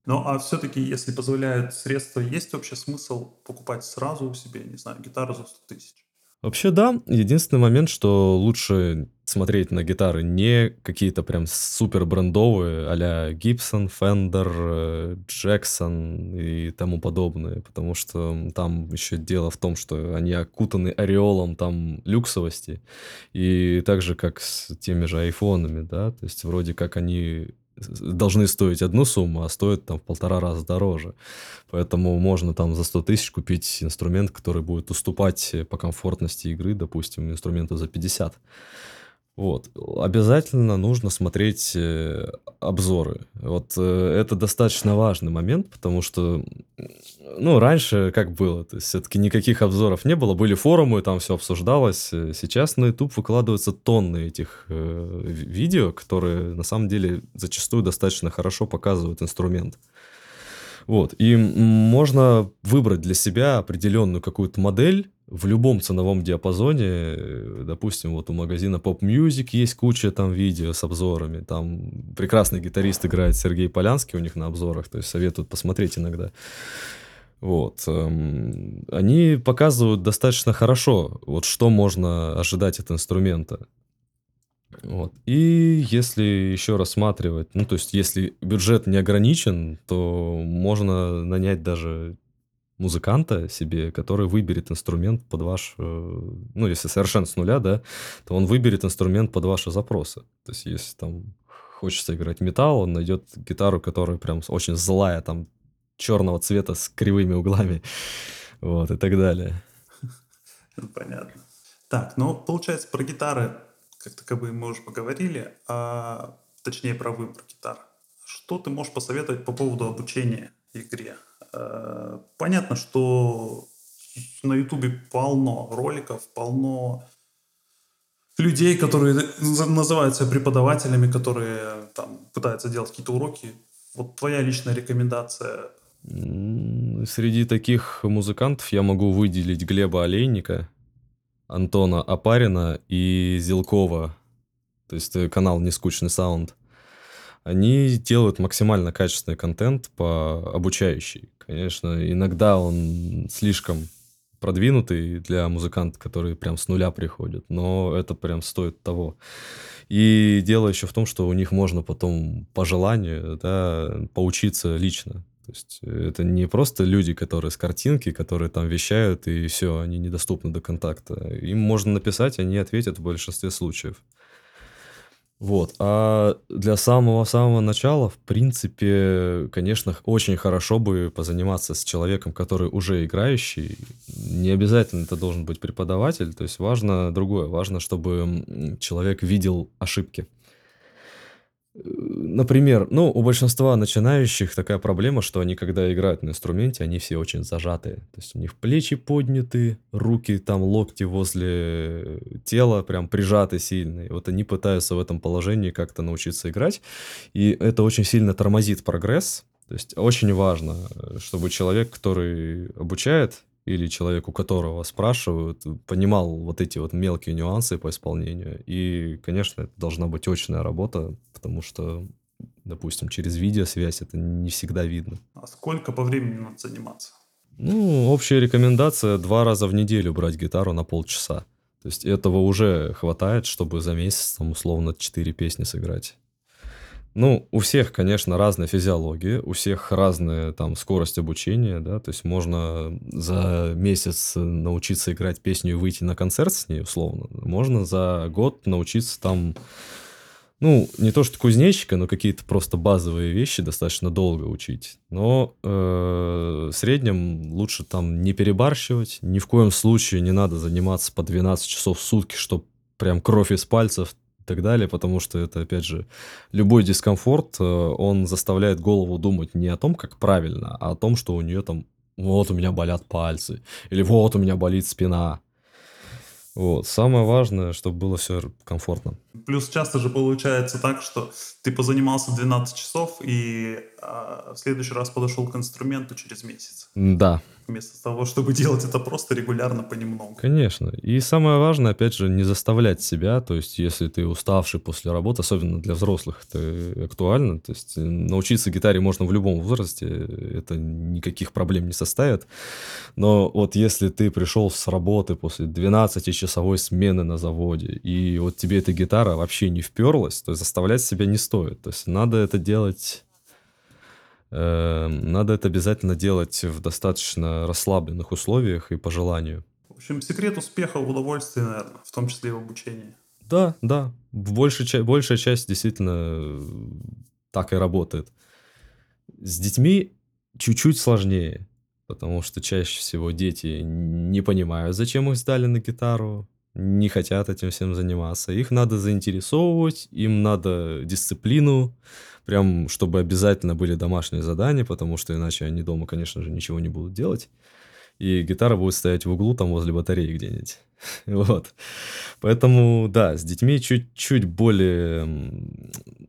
Ну, а все-таки, если позволяют средства, есть вообще смысл покупать сразу у себе, не знаю, гитару за 100 тысяч? Вообще, да. Единственный момент, что лучше смотреть на гитары не какие-то прям супер брендовые, а-ля Gibson, Fender, Jackson и тому подобное, потому что там еще дело в том, что они окутаны ореолом там люксовости, и так же, как с теми же айфонами, да, то есть вроде как они должны стоить одну сумму, а стоят там в полтора раза дороже. Поэтому можно там за 100 тысяч купить инструмент, который будет уступать по комфортности игры, допустим, инструменту за 50. Вот. Обязательно нужно смотреть э, обзоры. Вот э, это достаточно важный момент, потому что, ну, раньше как было, то есть все-таки никаких обзоров не было, были форумы, там все обсуждалось. Сейчас на YouTube выкладываются тонны этих э, видео, которые на самом деле зачастую достаточно хорошо показывают инструмент. Вот. И можно выбрать для себя определенную какую-то модель, в любом ценовом диапазоне, э, допустим, вот у магазина Pop Music есть куча там видео с обзорами, там прекрасный гитарист играет Сергей Полянский у них на обзорах, то есть советуют посмотреть иногда. Вот. Эм, они показывают достаточно хорошо, вот что можно ожидать от инструмента. Вот. И если еще рассматривать, ну, то есть, если бюджет не ограничен, то можно нанять даже музыканта себе, который выберет инструмент под ваш, э, ну, если совершенно с нуля, да, то он выберет инструмент под ваши запросы. То есть, если там хочется играть металл, он найдет гитару, которая прям очень злая, там, черного цвета с кривыми углами, вот, и так далее. Понятно. Так, ну, получается, про гитары, как таковые, мы уже поговорили, а точнее, про выбор гитар. Что ты можешь посоветовать по поводу обучения игре? Э, понятно, что на Ютубе полно роликов, полно людей, которые называются преподавателями, которые там пытаются делать какие-то уроки. Вот твоя личная рекомендация? Среди таких музыкантов я могу выделить Глеба Олейника, Антона Апарина и Зелкова, то есть э, канал «Нескучный саунд». Они делают максимально качественный контент по обучающий. Конечно, иногда он слишком продвинутый для музыкантов, которые прям с нуля приходят, но это прям стоит того. И дело еще в том, что у них можно потом по желанию да, поучиться лично. То есть это не просто люди, которые с картинки, которые там вещают, и все, они недоступны до контакта. Им можно написать, они ответят в большинстве случаев. Вот. А для самого-самого начала, в принципе, конечно, очень хорошо бы позаниматься с человеком, который уже играющий. Не обязательно это должен быть преподаватель, то есть важно другое. Важно, чтобы человек видел ошибки. Например, ну, у большинства начинающих такая проблема, что они, когда играют на инструменте, они все очень зажатые. То есть у них плечи подняты, руки там, локти возле тела прям прижаты сильные. Вот они пытаются в этом положении как-то научиться играть. И это очень сильно тормозит прогресс. То есть очень важно, чтобы человек, который обучает, или человек, у которого спрашивают, понимал вот эти вот мелкие нюансы по исполнению. И, конечно, это должна быть очная работа, потому что, допустим, через видеосвязь это не всегда видно. А сколько по времени надо заниматься? Ну, общая рекомендация два раза в неделю брать гитару на полчаса. То есть этого уже хватает, чтобы за месяц, там, условно, четыре песни сыграть. Ну, у всех, конечно, разная физиология, у всех разная там скорость обучения, да, то есть можно за месяц научиться играть песню и выйти на концерт с ней, условно. Можно за год научиться там, ну, не то что кузнечика, но какие-то просто базовые вещи достаточно долго учить. Но э, в среднем лучше там не перебарщивать, ни в коем случае не надо заниматься по 12 часов в сутки, чтобы прям кровь из пальцев так далее, потому что это, опять же, любой дискомфорт, э, он заставляет голову думать не о том, как правильно, а о том, что у нее там вот у меня болят пальцы, или вот у меня болит спина. Вот. Самое важное, чтобы было все комфортно. Плюс часто же получается так, что ты позанимался 12 часов и а, в следующий раз подошел к инструменту через месяц. Да, вместо того, чтобы делать это просто регулярно понемногу. Конечно. И самое важное, опять же, не заставлять себя, то есть если ты уставший после работы, особенно для взрослых это актуально, то есть научиться гитаре можно в любом возрасте, это никаких проблем не составит, но вот если ты пришел с работы после 12-часовой смены на заводе, и вот тебе эта гитара вообще не вперлась, то заставлять себя не стоит, то есть надо это делать надо это обязательно делать в достаточно расслабленных условиях и по желанию. В общем, секрет успеха в удовольствии, наверное, в том числе и в обучении. Да, да. Большая, большая часть действительно так и работает. С детьми чуть-чуть сложнее, потому что чаще всего дети не понимают, зачем их сдали на гитару, не хотят этим всем заниматься. Их надо заинтересовывать, им надо дисциплину, прям чтобы обязательно были домашние задания, потому что иначе они дома, конечно же, ничего не будут делать. И гитара будет стоять в углу там возле батареи где-нибудь. вот. Поэтому, да, с детьми чуть-чуть более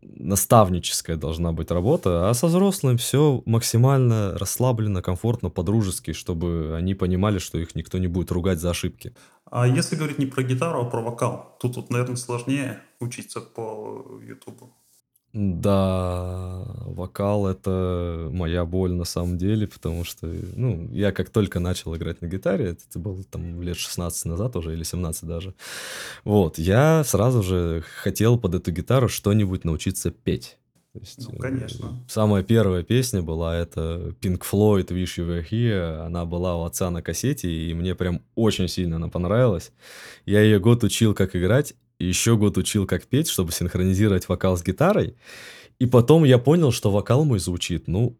наставническая должна быть работа, а со взрослым все максимально расслабленно, комфортно, по-дружески, чтобы они понимали, что их никто не будет ругать за ошибки. А если говорить не про гитару, а про вокал, тут, вот, наверное, сложнее учиться по Ютубу. Да, вокал это моя боль на самом деле, потому что, ну, я как только начал играть на гитаре, это было там лет 16 назад уже, или 17 даже, вот, я сразу же хотел под эту гитару что-нибудь научиться петь. То есть, ну, конечно. Э, самая первая песня была это Pink Floyd Wish You Were Here. Она была у отца на кассете, и мне прям очень сильно она понравилась. Я ее год учил, как играть, еще год учил, как петь, чтобы синхронизировать вокал с гитарой. И потом я понял, что вокал мой звучит, ну,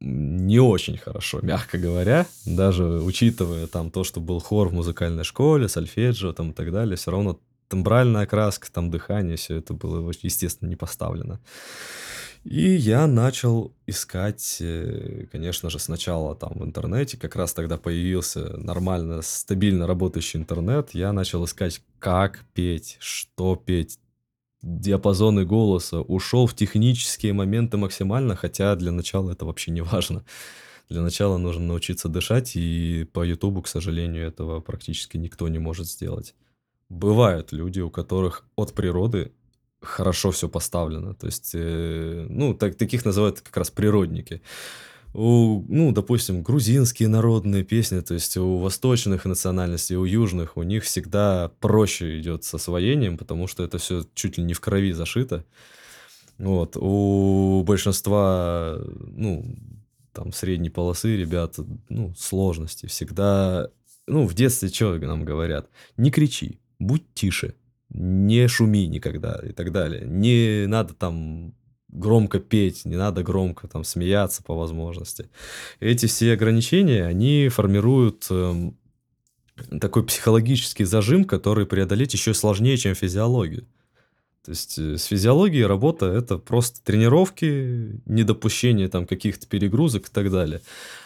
не очень хорошо, мягко говоря. Даже учитывая там то, что был хор в музыкальной школе, сольфеджио там и так далее, все равно тембральная краска, там дыхание, все это было, естественно, не поставлено. И я начал искать, э, конечно же, сначала там в интернете, как раз тогда появился нормально, стабильно работающий интернет, я начал искать, как петь, что петь, диапазоны голоса, ушел в технические моменты максимально, хотя для начала это вообще не важно. Для начала нужно научиться дышать, и по Ютубу, к сожалению, этого практически никто не может сделать. Бывают люди, у которых от природы хорошо все поставлено. То есть, э, ну, так, таких называют как раз природники. У, ну, допустим, грузинские народные песни, то есть у восточных национальностей, у южных, у них всегда проще идет с освоением, потому что это все чуть ли не в крови зашито. Вот. У большинства, ну, там, средней полосы ребят, ну, сложности. Всегда, ну, в детстве что нам говорят? Не кричи, будь тише не шуми никогда и так далее. Не надо там громко петь, не надо громко там смеяться по возможности. Эти все ограничения, они формируют э, такой психологический зажим, который преодолеть еще сложнее, чем физиологию. То есть э, с физиологией работа — это просто тренировки, недопущение там каких-то перегрузок и так далее.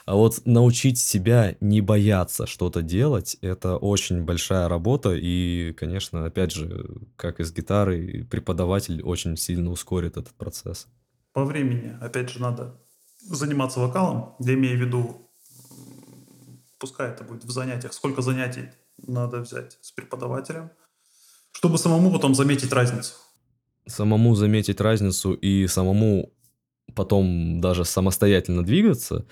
А вот научить себя не бояться что-то делать — это очень большая работа. И, конечно, опять же, как и с гитарой, преподаватель очень сильно ускорит этот процесс. По времени, опять же, надо заниматься вокалом. Я имею в виду, пускай это будет в занятиях, сколько занятий надо взять с преподавателем, чтобы самому потом заметить разницу самому заметить разницу и самому потом даже самостоятельно двигаться,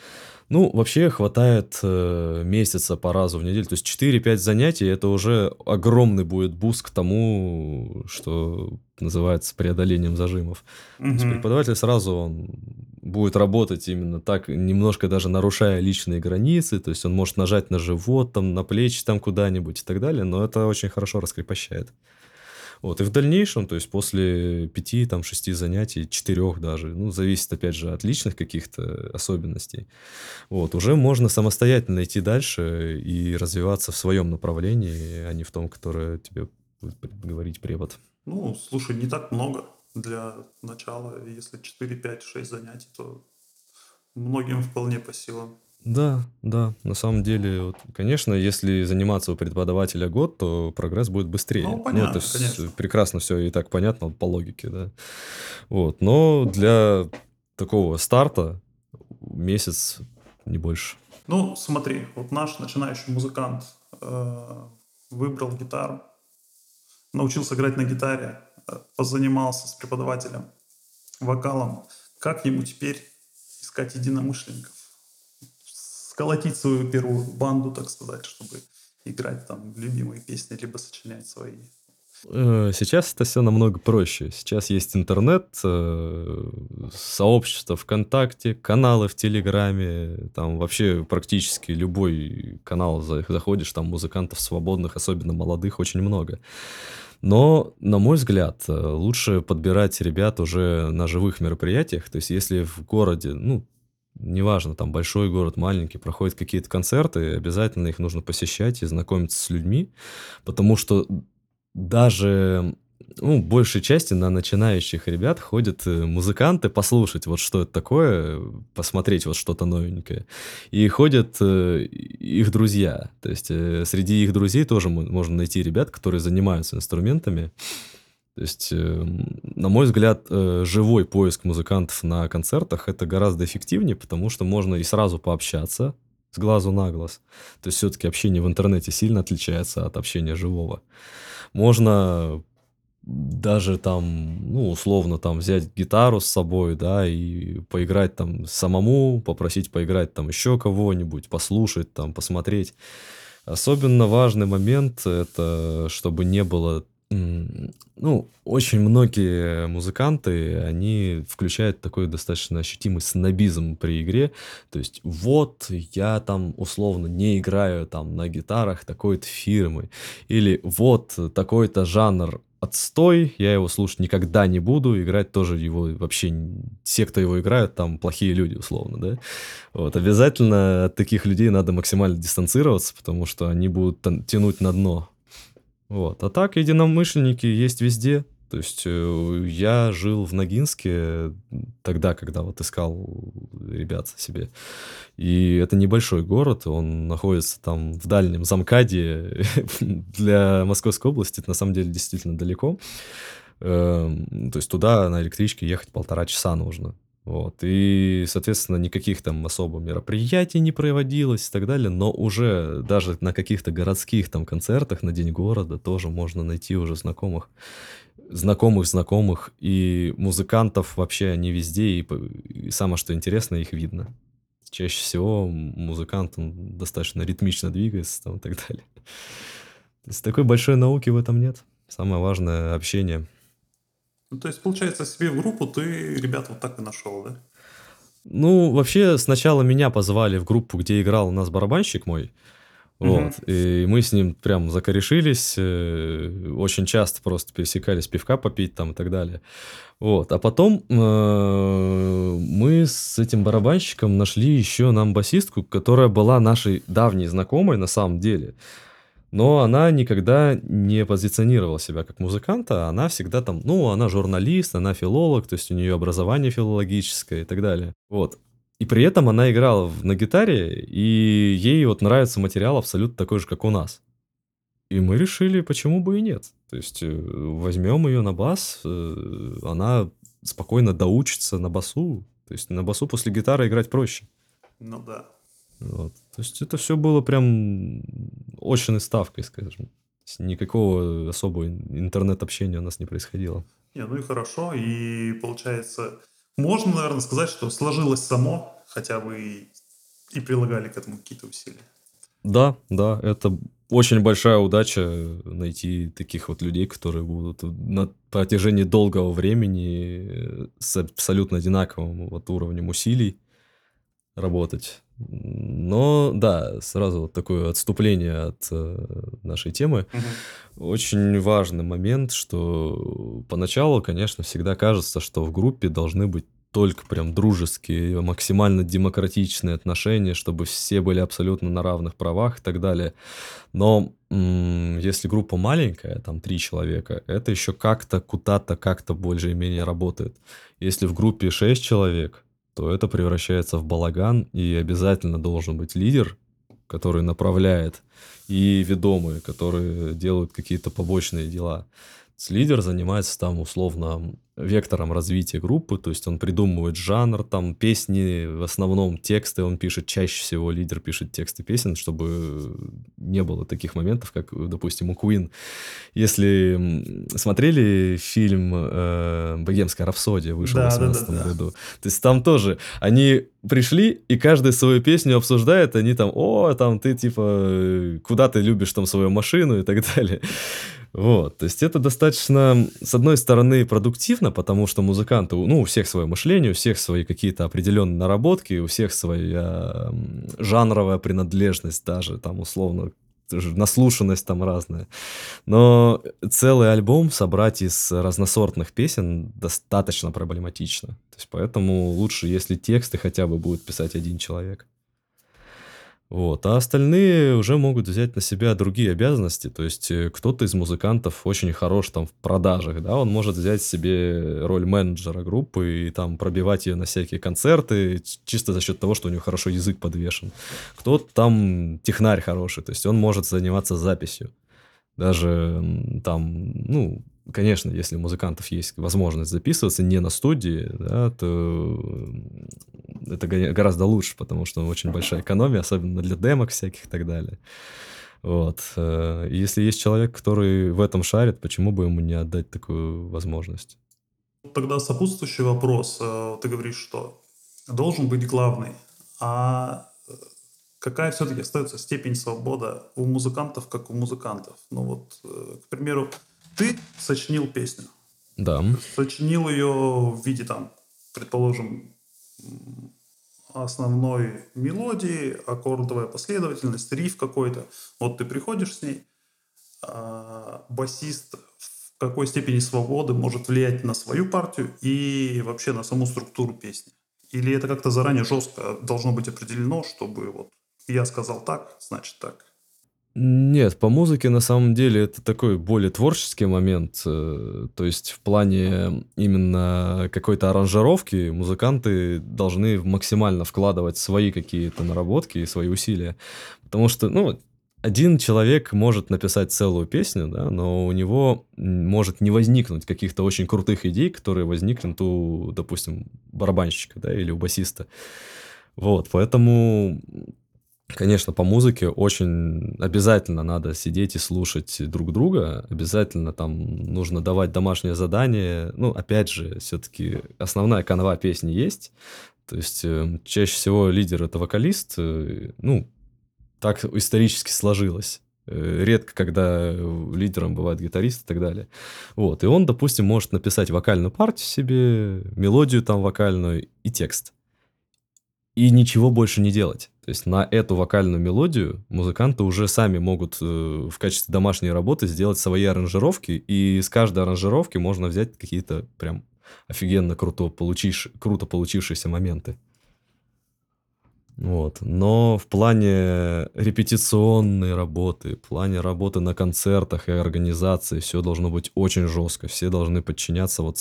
ну, вообще хватает э, месяца по разу в неделю. То есть 4-5 занятий это уже огромный будет boost к тому, что называется преодолением зажимов. Mm-hmm. То есть преподаватель сразу он будет работать именно так, немножко даже нарушая личные границы. То есть он может нажать на живот, там, на плечи там куда-нибудь и так далее, но это очень хорошо раскрепощает. Вот, и в дальнейшем, то есть после пяти, там, шести занятий, четырех даже, ну, зависит, опять же, от личных каких-то особенностей, вот, уже можно самостоятельно идти дальше и развиваться в своем направлении, а не в том, которое тебе будет говорить препод. Ну, слушай, не так много для начала. Если 4, 5, 6 занятий, то многим вполне по силам. Да, да, на самом деле, вот, конечно, если заниматься у преподавателя год, то прогресс будет быстрее. Ну, понятно, это конечно. прекрасно все и так понятно по логике, да. Вот, но для такого старта месяц, не больше. Ну, смотри, вот наш начинающий музыкант э, выбрал гитару, научился играть на гитаре, э, позанимался с преподавателем вокалом. Как ему теперь искать единомышленников? Сколотить свою первую банду, так сказать, чтобы играть там любимые песни, либо сочинять свои. Э, сейчас это все намного проще. Сейчас есть интернет, э, сообщество ВКонтакте, каналы в Телеграме, там вообще практически любой канал заходишь, там музыкантов свободных, особенно молодых, очень много. Но, на мой взгляд, э, лучше подбирать ребят уже на живых мероприятиях. То есть, если в городе, ну, неважно, там большой город, маленький, проходят какие-то концерты, обязательно их нужно посещать и знакомиться с людьми, потому что даже ну, большей части на начинающих ребят ходят э, музыканты послушать, вот что это такое, посмотреть вот что-то новенькое. И ходят э, их друзья. То есть э, среди их друзей тоже можно найти ребят, которые занимаются инструментами. То есть, эм, на мой взгляд, э, живой поиск музыкантов на концертах это гораздо эффективнее, потому что можно и сразу пообщаться с глазу на глаз. То есть все-таки общение в интернете сильно отличается от общения живого. Можно даже там, ну, условно, там взять гитару с собой, да, и поиграть там самому, попросить поиграть там еще кого-нибудь, послушать там, посмотреть. Особенно важный момент это, чтобы не было ну, очень многие музыканты, они включают такой достаточно ощутимый снобизм при игре. То есть, вот я там условно не играю там на гитарах такой-то фирмы. Или вот такой-то жанр отстой, я его слушать никогда не буду, играть тоже его вообще... Все, кто его играют, там плохие люди, условно, да? Вот, обязательно от таких людей надо максимально дистанцироваться, потому что они будут тянуть на дно вот. А так, единомышленники есть везде. То есть э, я жил в Ногинске тогда, когда вот искал ребят себе. И это небольшой город, он находится там в дальнем замкаде. Для Московской области это на самом деле действительно далеко. Эм, то есть туда на электричке ехать полтора часа нужно. Вот. И, соответственно, никаких там особо мероприятий не проводилось и так далее, но уже даже на каких-то городских там концертах на День города тоже можно найти уже знакомых, знакомых знакомых, и музыкантов вообще они везде, и, и самое что интересно, их видно. Чаще всего музыкант он достаточно ритмично двигается там и так далее. То есть такой большой науки в этом нет. Самое важное — общение — ну, то есть, получается, себе в группу ты ребят вот так и нашел, да? Ну, вообще, сначала меня позвали в группу, где играл у нас барабанщик мой. Вот. Угу. И мы с ним прям закорешились, э, очень часто просто пересекались пивка попить там и так далее. Вот. А потом э, мы с этим барабанщиком нашли еще нам басистку, которая была нашей давней знакомой на самом деле но она никогда не позиционировала себя как музыканта, она всегда там, ну, она журналист, она филолог, то есть у нее образование филологическое и так далее. Вот. И при этом она играла на гитаре, и ей вот нравится материал абсолютно такой же, как у нас. И мы решили, почему бы и нет. То есть э, возьмем ее на бас, э, она спокойно доучится на басу. То есть на басу после гитары играть проще. Ну да. Вот. То есть это все было прям очной ставкой, скажем. Никакого особого интернет-общения у нас не происходило. Не, ну и хорошо. И получается, можно, наверное, сказать, что сложилось само, хотя вы и, и прилагали к этому какие-то усилия. Да, да, это очень большая удача найти таких вот людей, которые будут на протяжении долгого времени с абсолютно одинаковым вот уровнем усилий работать. Но да, сразу вот такое отступление от э, нашей темы. Угу. Очень важный момент, что поначалу, конечно, всегда кажется, что в группе должны быть только прям дружеские, максимально демократичные отношения, чтобы все были абсолютно на равных правах и так далее. Но если группа маленькая, там три человека, это еще как-то куда-то как-то более-менее работает. Если в группе шесть человек, то это превращается в балаган, и обязательно должен быть лидер, который направляет, и ведомые, которые делают какие-то побочные дела. Лидер занимается там условно вектором развития группы, то есть он придумывает жанр, там песни, в основном тексты он пишет, чаще всего лидер пишет тексты песен, чтобы не было таких моментов, как, допустим, у Queen. Если смотрели фильм э, «Богемская рапсодия», вышел да, в 2018 да, да, году, то есть там тоже они пришли, и каждый свою песню обсуждает, они там, о, там ты типа, куда ты любишь там свою машину и так далее. Вот, то есть это достаточно, с одной стороны, продуктивно, потому что музыканты, ну, у всех свое мышление, у всех свои какие-то определенные наработки, у всех своя жанровая принадлежность даже, там, условно, наслушанность там разная. Но целый альбом собрать из разносортных песен достаточно проблематично. То есть поэтому лучше, если тексты хотя бы будет писать один человек. Вот. А остальные уже могут взять на себя другие обязанности. То есть э, кто-то из музыкантов очень хорош там в продажах, да, он может взять себе роль менеджера группы и там пробивать ее на всякие концерты, чисто за счет того, что у него хорошо язык подвешен. Кто-то там технарь хороший, то есть он может заниматься записью. Даже там, ну, конечно, если у музыкантов есть возможность записываться не на студии, да, то это гораздо лучше, потому что очень большая экономия, особенно для демок всяких и так далее. Вот. Э, если есть человек, который в этом шарит, почему бы ему не отдать такую возможность? Тогда сопутствующий вопрос. Э, ты говоришь, что должен быть главный. А э, какая все-таки остается степень свободы у музыкантов, как у музыкантов? Ну вот, к примеру, ты сочинил песню. Да. Сочинил ее в виде там, предположим, основной мелодии, аккордовая последовательность, риф какой-то. Вот ты приходишь с ней, а басист в какой степени свободы может влиять на свою партию и вообще на саму структуру песни? Или это как-то заранее жестко должно быть определено, чтобы вот я сказал так, значит так? Нет, по музыке на самом деле это такой более творческий момент. э, То есть в плане именно какой-то аранжировки музыканты должны максимально вкладывать свои какие-то наработки и свои усилия. Потому что, ну, один человек может написать целую песню, да, но у него может не возникнуть каких-то очень крутых идей, которые возникнут у, допустим, барабанщика, да, или у басиста. Вот, поэтому Конечно, по музыке очень обязательно надо сидеть и слушать друг друга. Обязательно там нужно давать домашнее задание. Ну, опять же, все-таки основная канва песни есть. То есть э, чаще всего лидер это вокалист. э, Ну, так исторически сложилось. Э, Редко, когда лидером бывает гитарист и так далее. Вот. И он, допустим, может написать вокальную партию себе, мелодию там вокальную и текст и ничего больше не делать. То есть на эту вокальную мелодию музыканты уже сами могут э, в качестве домашней работы сделать свои аранжировки, и с каждой аранжировки можно взять какие-то прям офигенно круто, получивши, круто получившиеся моменты. Вот. Но в плане репетиционной работы, в плане работы на концертах и организации все должно быть очень жестко. Все должны подчиняться вот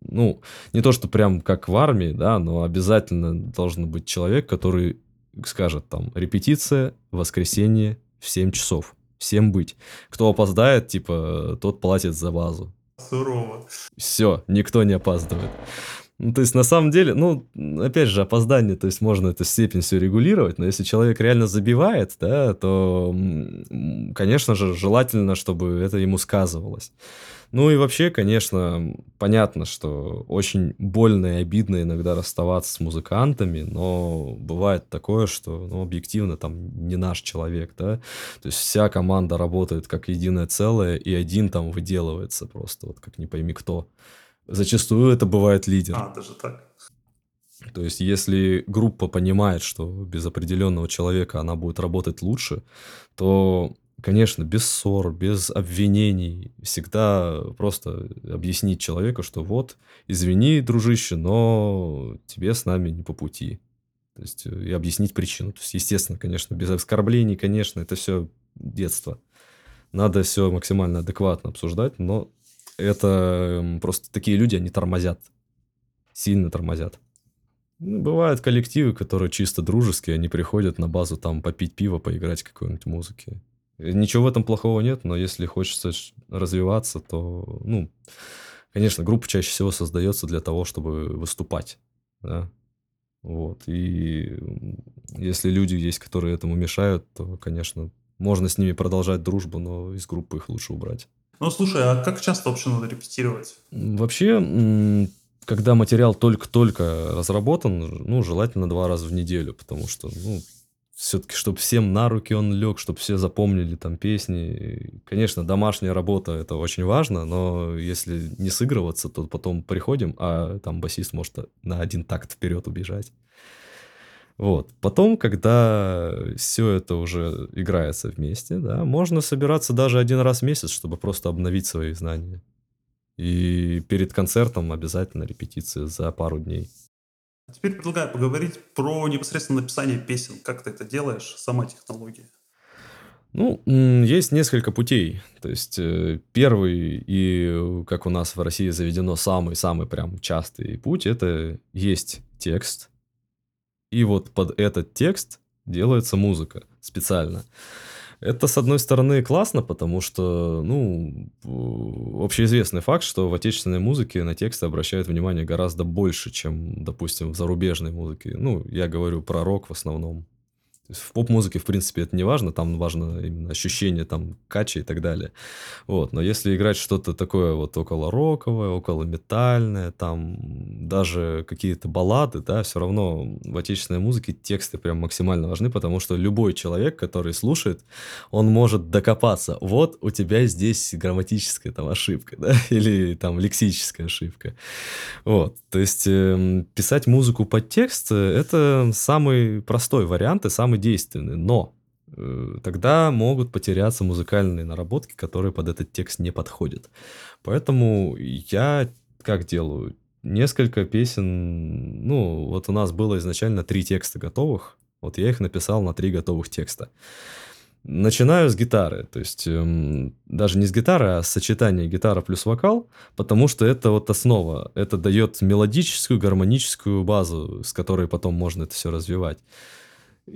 ну, не то, что прям как в армии, да, но обязательно должен быть человек, который скажет там, репетиция, воскресенье в 7 часов. Всем быть. Кто опоздает, типа, тот платит за базу. Сурово. Все, никто не опаздывает. Ну, то есть, на самом деле, ну, опять же, опоздание, то есть, можно эту степень все регулировать, но если человек реально забивает, да, то, конечно же, желательно, чтобы это ему сказывалось. Ну и вообще, конечно, понятно, что очень больно и обидно иногда расставаться с музыкантами, но бывает такое, что, ну, объективно, там, не наш человек, да, то есть вся команда работает как единое целое, и один там выделывается просто, вот как не пойми кто. Зачастую это бывает лидер. А, даже так. То есть, если группа понимает, что без определенного человека она будет работать лучше, то, конечно, без ссор, без обвинений, всегда просто объяснить человеку, что вот, извини, дружище, но тебе с нами не по пути. То есть, э, и объяснить причину. То есть, естественно, конечно, без оскорблений, конечно, это все детство. Надо все максимально адекватно обсуждать, но это м, просто такие люди, они тормозят. Сильно тормозят. Ну, бывают коллективы, которые чисто дружеские, они приходят на базу там попить пиво, поиграть какой-нибудь музыки. И Ничего в этом плохого нет, но если хочется развиваться, то, ну, конечно, группа чаще всего создается для того, чтобы выступать, да. Вот, и если люди есть, которые этому мешают, то, конечно, можно с ними продолжать дружбу, но из группы их лучше убрать. Ну, слушай, а как часто вообще надо репетировать? Вообще, когда материал только-только разработан, ну, желательно два раза в неделю, потому что, ну, все-таки, чтобы всем на руки он лег, чтобы все запомнили там песни. Конечно, домашняя работа это очень важно, но если не сыгрываться, то потом приходим, а там басист может на один такт вперед убежать. Вот. Потом, когда все это уже играется вместе, да, можно собираться даже один раз в месяц, чтобы просто обновить свои знания. И перед концертом обязательно репетиция за пару дней. Теперь предлагаю поговорить про непосредственно написание песен. Как ты это делаешь, сама технология? Ну, есть несколько путей. То есть э, первый и, как у нас в России заведено, самый-самый прям частый путь, это есть текст, и вот под этот текст делается музыка специально. Это, с одной стороны, классно, потому что, ну, общеизвестный факт, что в отечественной музыке на тексты обращают внимание гораздо больше, чем, допустим, в зарубежной музыке. Ну, я говорю про рок в основном. В поп-музыке, в принципе, это не важно, там важно именно ощущение там кача и так далее. Вот, но если играть что-то такое вот около роковое, около метальное, там даже какие-то баллады, да, все равно в отечественной музыке тексты прям максимально важны, потому что любой человек, который слушает, он может докопаться. Вот у тебя здесь грамматическая там ошибка, да, или там лексическая ошибка. Вот, то есть эм, писать музыку под текст э, это самый простой вариант и самый действенный, но э, тогда могут потеряться музыкальные наработки, которые под этот текст не подходят. Поэтому я как делаю? Несколько песен, ну, вот у нас было изначально три текста готовых, вот я их написал на три готовых текста. Начинаю с гитары, то есть эм, даже не с гитары, а с сочетания гитара плюс вокал, потому что это вот основа, это дает мелодическую, гармоническую базу, с которой потом можно это все развивать.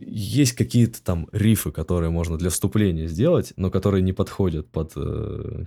Есть какие-то там рифы, которые можно для вступления сделать, но которые не подходят под, э,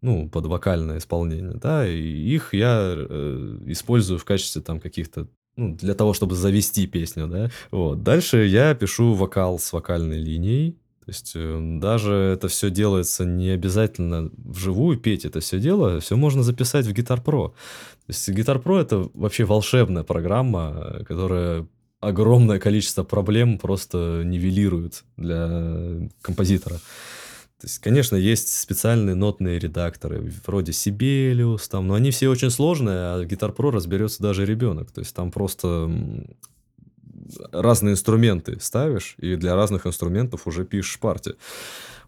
ну, под вокальное исполнение, да, и их я э, использую в качестве там каких-то ну, для того, чтобы завести песню, да. Вот. Дальше я пишу вокал с вокальной линией, то есть э, даже это все делается не обязательно вживую петь это все дело, все можно записать в Guitar Pro. То есть Guitar Pro это вообще волшебная программа, которая огромное количество проблем просто нивелирует для композитора. То есть, конечно, есть специальные нотные редакторы, вроде Sibelius, там, но они все очень сложные, а Guitar Pro разберется даже ребенок. То есть там просто разные инструменты ставишь, и для разных инструментов уже пишешь партии.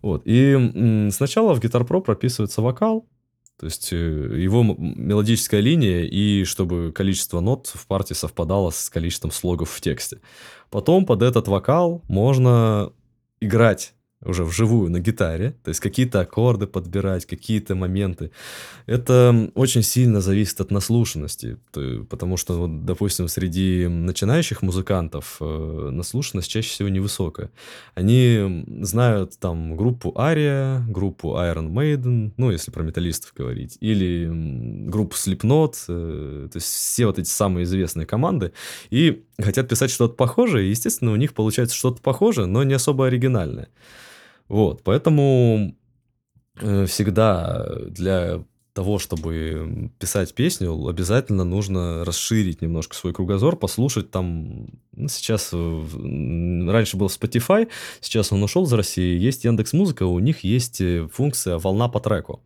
Вот. И сначала в Guitar Pro прописывается вокал, то есть э, его мелодическая линия, и чтобы количество нот в партии совпадало с количеством слогов в тексте. Потом под этот вокал можно играть уже вживую на гитаре, то есть какие-то аккорды подбирать, какие-то моменты. Это очень сильно зависит от наслушанности, потому что, вот, допустим, среди начинающих музыкантов э, наслушанность чаще всего невысокая. Они знают там группу Ария, группу Iron Maiden, ну, если про металлистов говорить, или группу Slipknot, э, то есть все вот эти самые известные команды, и хотят писать что-то похожее, и, естественно, у них получается что-то похожее, но не особо оригинальное. Вот, поэтому э, всегда для того, чтобы писать песню, обязательно нужно расширить немножко свой кругозор, послушать там, ну, сейчас, раньше был Spotify, сейчас он ушел из России, есть Яндекс Музыка, у них есть э, функция волна по треку.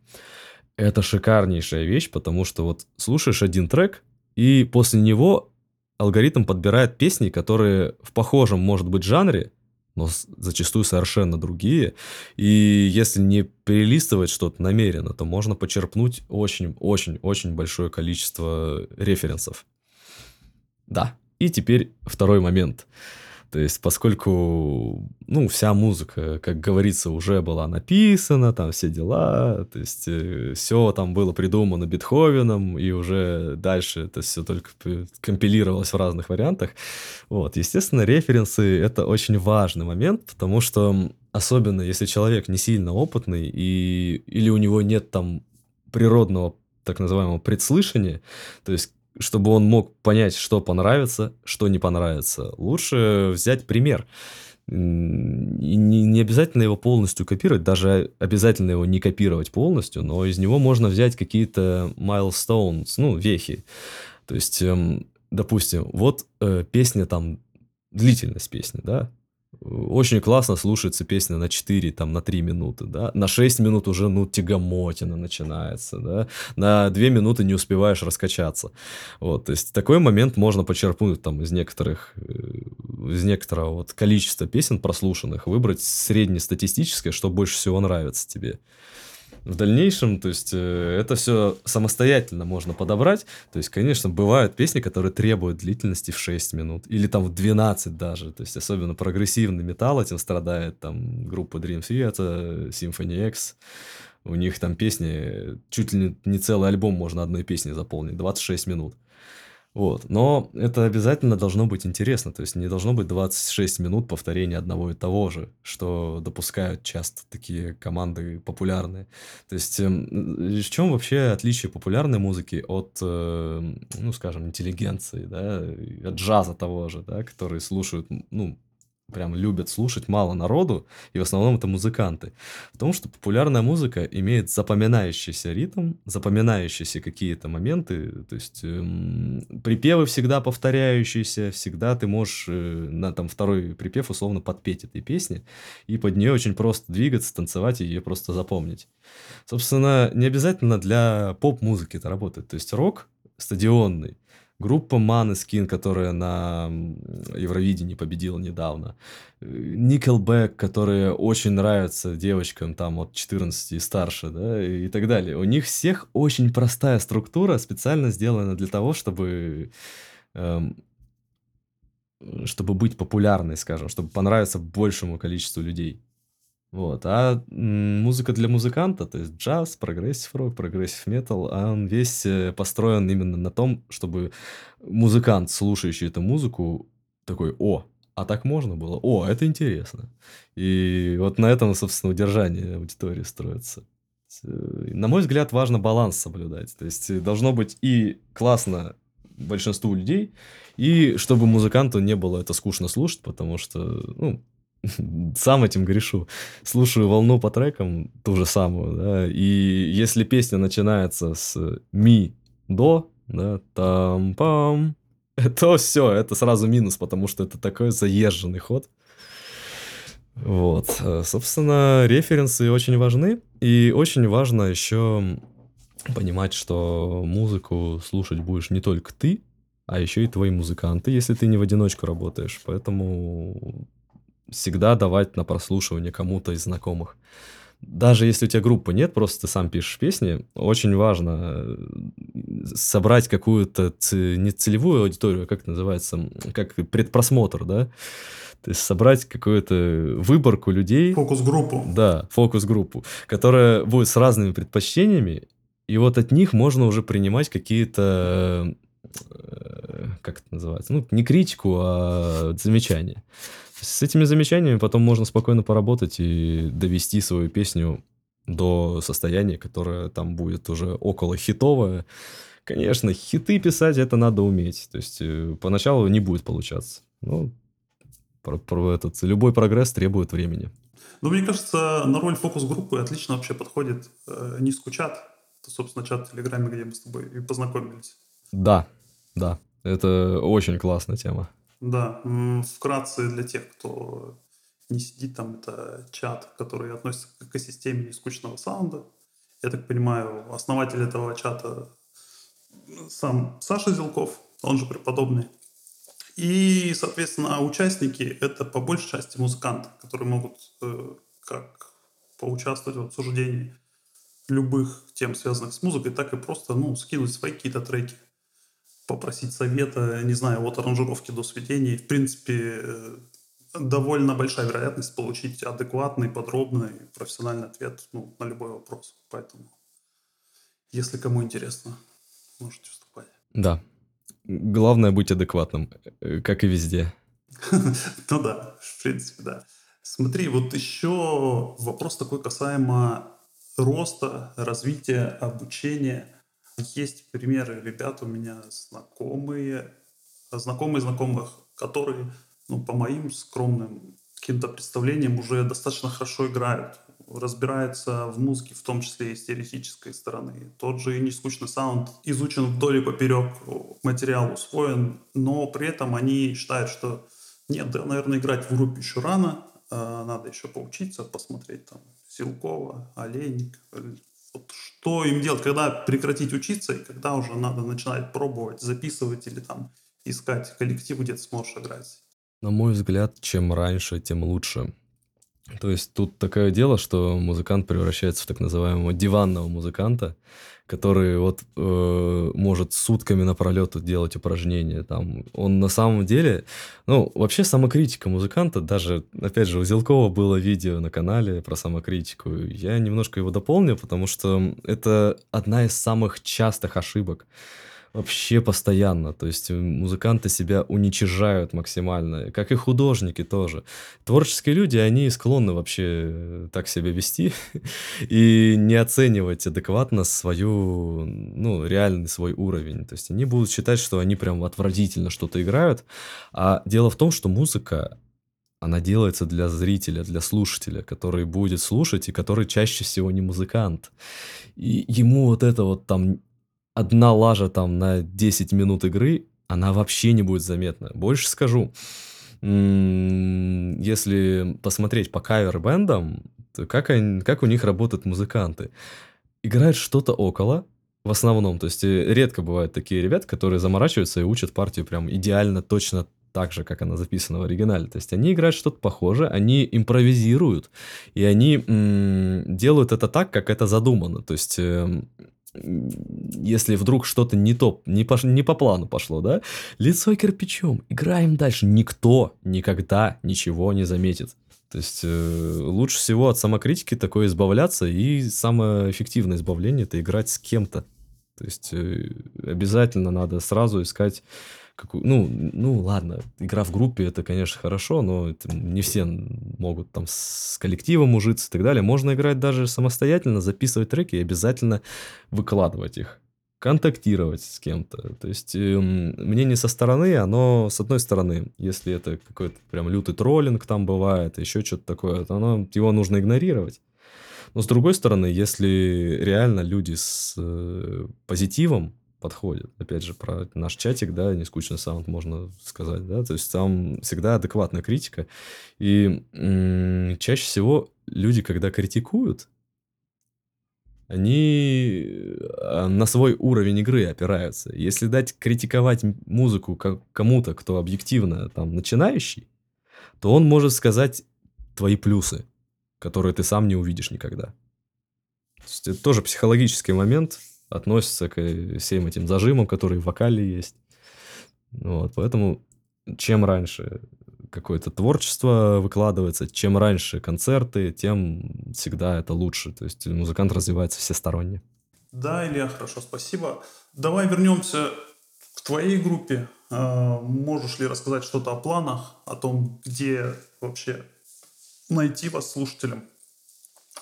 Это шикарнейшая вещь, потому что вот слушаешь один трек, и после него алгоритм подбирает песни, которые в похожем, может быть, жанре, но зачастую совершенно другие. И если не перелистывать что-то намеренно, то можно почерпнуть очень-очень-очень большое количество референсов. Да. И теперь второй момент. То есть, поскольку, ну, вся музыка, как говорится, уже была написана, там все дела, то есть, э, все там было придумано Бетховеном, и уже дальше это все только компилировалось в разных вариантах. Вот, естественно, референсы — это очень важный момент, потому что, особенно если человек не сильно опытный, и, или у него нет там природного так называемого предслышания, то есть чтобы он мог понять, что понравится, что не понравится, лучше взять пример. Не, не обязательно его полностью копировать, даже обязательно его не копировать полностью, но из него можно взять какие-то milestones, ну, вехи. То есть, эм, допустим, вот э, песня там, длительность песни, да, очень классно слушается песня на 4, там, на 3 минуты, да, на 6 минут уже, ну, тягомотина начинается, да, на 2 минуты не успеваешь раскачаться, вот, то есть такой момент можно почерпнуть там из некоторых, э, из некоторого вот количества песен прослушанных, выбрать среднестатистическое, что больше всего нравится тебе в дальнейшем, то есть э, это все самостоятельно можно подобрать. То есть, конечно, бывают песни, которые требуют длительности в 6 минут, или там в 12 даже. То есть, особенно прогрессивный металл этим страдает, там группа Dream Theater, Symphony X. У них там песни, чуть ли не целый альбом можно одной песней заполнить, 26 минут. Вот. Но это обязательно должно быть интересно. То есть не должно быть 26 минут повторения одного и того же, что допускают часто такие команды популярные. То есть эм, в чем вообще отличие популярной музыки от, э, ну, скажем, интеллигенции, да, от джаза того же, да, которые слушают, ну, прям любят слушать мало народу, и в основном это музыканты. Потому что популярная музыка имеет запоминающийся ритм, запоминающиеся какие-то моменты, то есть эм, припевы всегда повторяющиеся, всегда ты можешь э, на там второй припев условно подпеть этой песни, и под нее очень просто двигаться, танцевать и ее просто запомнить. Собственно, не обязательно для поп-музыки это работает, то есть рок стадионный, Группа Maneskin, которая на Евровидении победила недавно. Nickelback, которые очень нравятся девочкам там от 14 и старше, да, и так далее. У них всех очень простая структура, специально сделана для того, чтобы эм, чтобы быть популярной, скажем, чтобы понравиться большему количеству людей. Вот. А музыка для музыканта, то есть джаз, прогрессив рок, прогрессив метал, он весь э, построен именно на том, чтобы музыкант, слушающий эту музыку, такой, о, а так можно было? О, это интересно. И вот на этом, собственно, удержание аудитории строится. Э, на мой взгляд, важно баланс соблюдать. То есть должно быть и классно большинству людей, и чтобы музыканту не было это скучно слушать, потому что, ну, сам этим грешу. Слушаю волну по трекам, ту же самую, да, и если песня начинается с ми, до, да, там-пам, то все, это сразу минус, потому что это такой заезженный ход. Вот, собственно, референсы очень важны, и очень важно еще понимать, что музыку слушать будешь не только ты, а еще и твои музыканты, если ты не в одиночку работаешь. Поэтому всегда давать на прослушивание кому-то из знакомых. Даже если у тебя группы нет, просто ты сам пишешь песни, очень важно э, собрать какую-то не целевую аудиторию, а как это называется, как предпросмотр, да, то есть собрать какую-то выборку людей. Фокус-группу. Да, фокус-группу, которая будет с разными предпочтениями, и вот от них можно уже принимать какие-то, э, как это называется, ну, не критику, а замечания. С этими замечаниями потом можно спокойно поработать и довести свою песню до состояния, которое там будет уже около хитовое. Конечно, хиты писать это надо уметь. То есть э, поначалу не будет получаться. Ну, про, про этот, любой прогресс требует времени. Ну, мне кажется, на роль фокус-группы отлично вообще подходит э, Ниску чат. Это, собственно, чат в Телеграме, где мы с тобой и познакомились. Да, да. Это очень классная тема. Да, вкратце для тех, кто не сидит там, это чат, который относится к экосистеме нескучного саунда. Я так понимаю, основатель этого чата сам Саша Зелков, он же преподобный. И, соответственно, участники — это по большей части музыканты, которые могут э, как поучаствовать в обсуждении любых тем, связанных с музыкой, так и просто ну, скинуть свои какие-то треки попросить совета, не знаю, от аранжировки до сведений. В принципе, э, довольно большая вероятность получить адекватный, подробный, профессиональный ответ ну, на любой вопрос. Поэтому, если кому интересно, можете вступать. Да. Главное быть адекватным, э, как и везде. Ну да, в принципе, да. Смотри, вот еще вопрос такой касаемо роста, развития, обучения. Есть примеры ребят у меня знакомые, знакомые знакомых, которые, ну, по моим скромным каким-то представлениям уже достаточно хорошо играют, разбираются в музыке, в том числе и с теоретической стороны. Тот же нескучный саунд изучен вдоль и поперек, материал усвоен, но при этом они считают, что нет, да, наверное, играть в группе еще рано, а надо еще поучиться, посмотреть там Силкова, Олейник, вот что им делать, когда прекратить учиться и когда уже надо начинать пробовать, записывать или там искать коллектив, где ты сможешь играть? На мой взгляд, чем раньше, тем лучше. То есть тут такое дело, что музыкант превращается в так называемого диванного музыканта, который вот э, может сутками напролет делать упражнения. Там он на самом деле, ну вообще самокритика музыканта, даже опять же у Зелкова было видео на канале про самокритику. Я немножко его дополню, потому что это одна из самых частых ошибок вообще постоянно. То есть э, музыканты себя уничижают максимально, как и художники тоже. Творческие люди, они склонны вообще э, так себя вести и не оценивать адекватно свою, ну, реальный свой уровень. То есть они будут считать, что они прям отвратительно что-то играют. А дело в том, что музыка, она делается для зрителя, для слушателя, который будет слушать и который чаще всего не музыкант. И ему вот это вот там одна лажа там на 10 минут игры, она вообще не будет заметна. Больше скажу, если посмотреть по кавер-бендам, то как, они, как у них работают музыканты. Играют что-то около, в основном. То есть э, редко бывают такие ребята, которые заморачиваются и учат партию прям идеально, точно так же, как она записана в оригинале. То есть они играют что-то похожее, они импровизируют, и они м- делают это так, как это задумано. То есть э, если вдруг что-то не то, не по, не по плану пошло, да, лицо кирпичом, играем дальше. Никто никогда ничего не заметит. То есть э, лучше всего от самокритики такое избавляться, и самое эффективное избавление это играть с кем-то. То есть э, обязательно надо сразу искать какую, ну, ну ладно, игра в группе это, конечно, хорошо, но это не все могут там с коллективом ужиться и так далее. Можно играть даже самостоятельно, записывать треки и обязательно выкладывать их контактировать с кем-то. То есть э, мнение со стороны, оно, с одной стороны, если это какой-то прям лютый троллинг там бывает, еще что-то такое, то оно, его нужно игнорировать. Но с другой стороны, если реально люди с э, позитивом подходят, опять же, про наш чатик, да, не скучный саунд, можно сказать, да, то есть там всегда адекватная критика. И чаще всего люди, когда критикуют, они э, на свой уровень игры опираются. Если дать критиковать музыку кому-то, кто объективно там начинающий, то он может сказать твои плюсы, которые ты сам не увидишь никогда. То есть это тоже психологический момент, относится к э, всем этим зажимам, которые в вокале есть. Вот, поэтому чем раньше какое-то творчество выкладывается, чем раньше концерты, тем всегда это лучше. То есть музыкант развивается всесторонне. Да, Илья, хорошо, спасибо. Давай вернемся к твоей группе. А, можешь ли рассказать что-то о планах, о том, где вообще найти вас слушателям?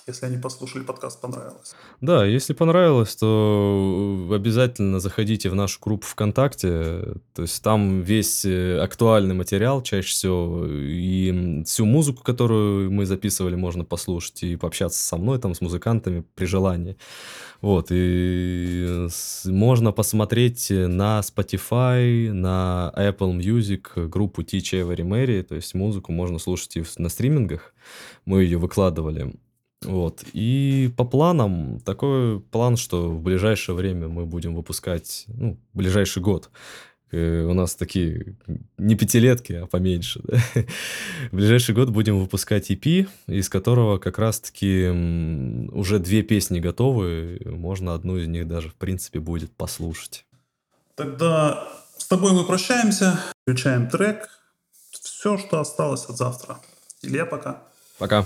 Если они послушали подкаст, понравилось. Да, если понравилось, то обязательно заходите в нашу группу ВКонтакте. То есть там весь э, актуальный материал чаще всего. И всю музыку, которую мы записывали, можно послушать и пообщаться со мной, там, с музыкантами при желании. Вот, и можно посмотреть на Spotify, на Apple Music группу Teach Every Mary, то есть музыку можно слушать и на стримингах, мы ее выкладывали. Вот. И по планам, такой план, что в ближайшее время мы будем выпускать, ну, ближайший год. Э, у нас такие не пятилетки, а поменьше. Да? В ближайший год будем выпускать EP, из которого как раз-таки уже две песни готовы. Можно одну из них даже, в принципе, будет послушать. Тогда с тобой мы прощаемся, включаем трек. Все, что осталось от завтра. Илья, пока. Пока.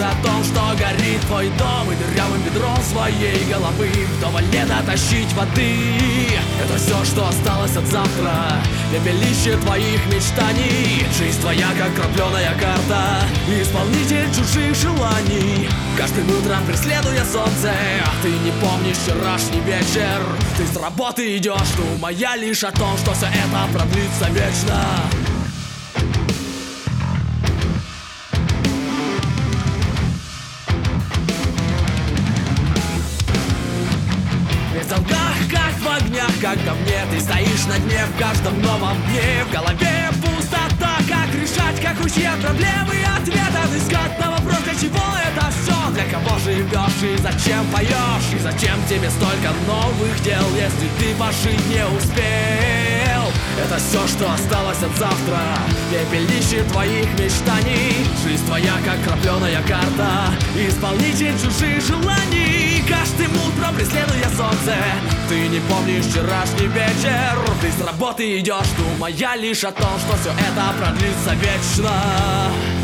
Думаешь о том, что горит твой дом И дырявым бедром своей головы. В туалет тащить воды. Это все, что осталось от завтра. Пепелище твоих мечтаний. Жизнь твоя, как крапленая карта. Исполнитель чужих желаний. Каждым утром преследуя солнце. Ты не помнишь вчерашний вечер. Ты с работы идешь, думая лишь о том, что все это продлится вечно на дне в каждом новом дне. В голове пустота, как решать, как ручья проблемы Ответ отыскать на вопрос, для чего это все Для кого живешь и зачем поешь И зачем тебе столько новых дел Если ты пожить не успел? Это все, что осталось от завтра. Пепелище твоих мечтаний. Жизнь твоя, как крапленая карта. Исполнитель чужих желаний каждым утром преследуя солнце. Ты не помнишь вчерашний вечер? Ты с работы идешь, думая лишь о том, что все это продлится вечно.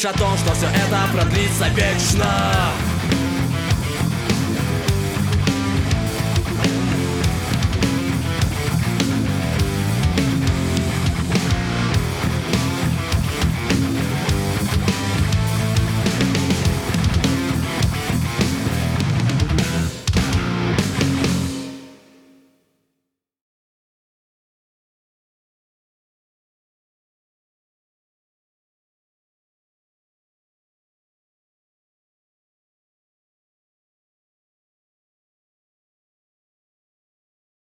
j'attends, je dans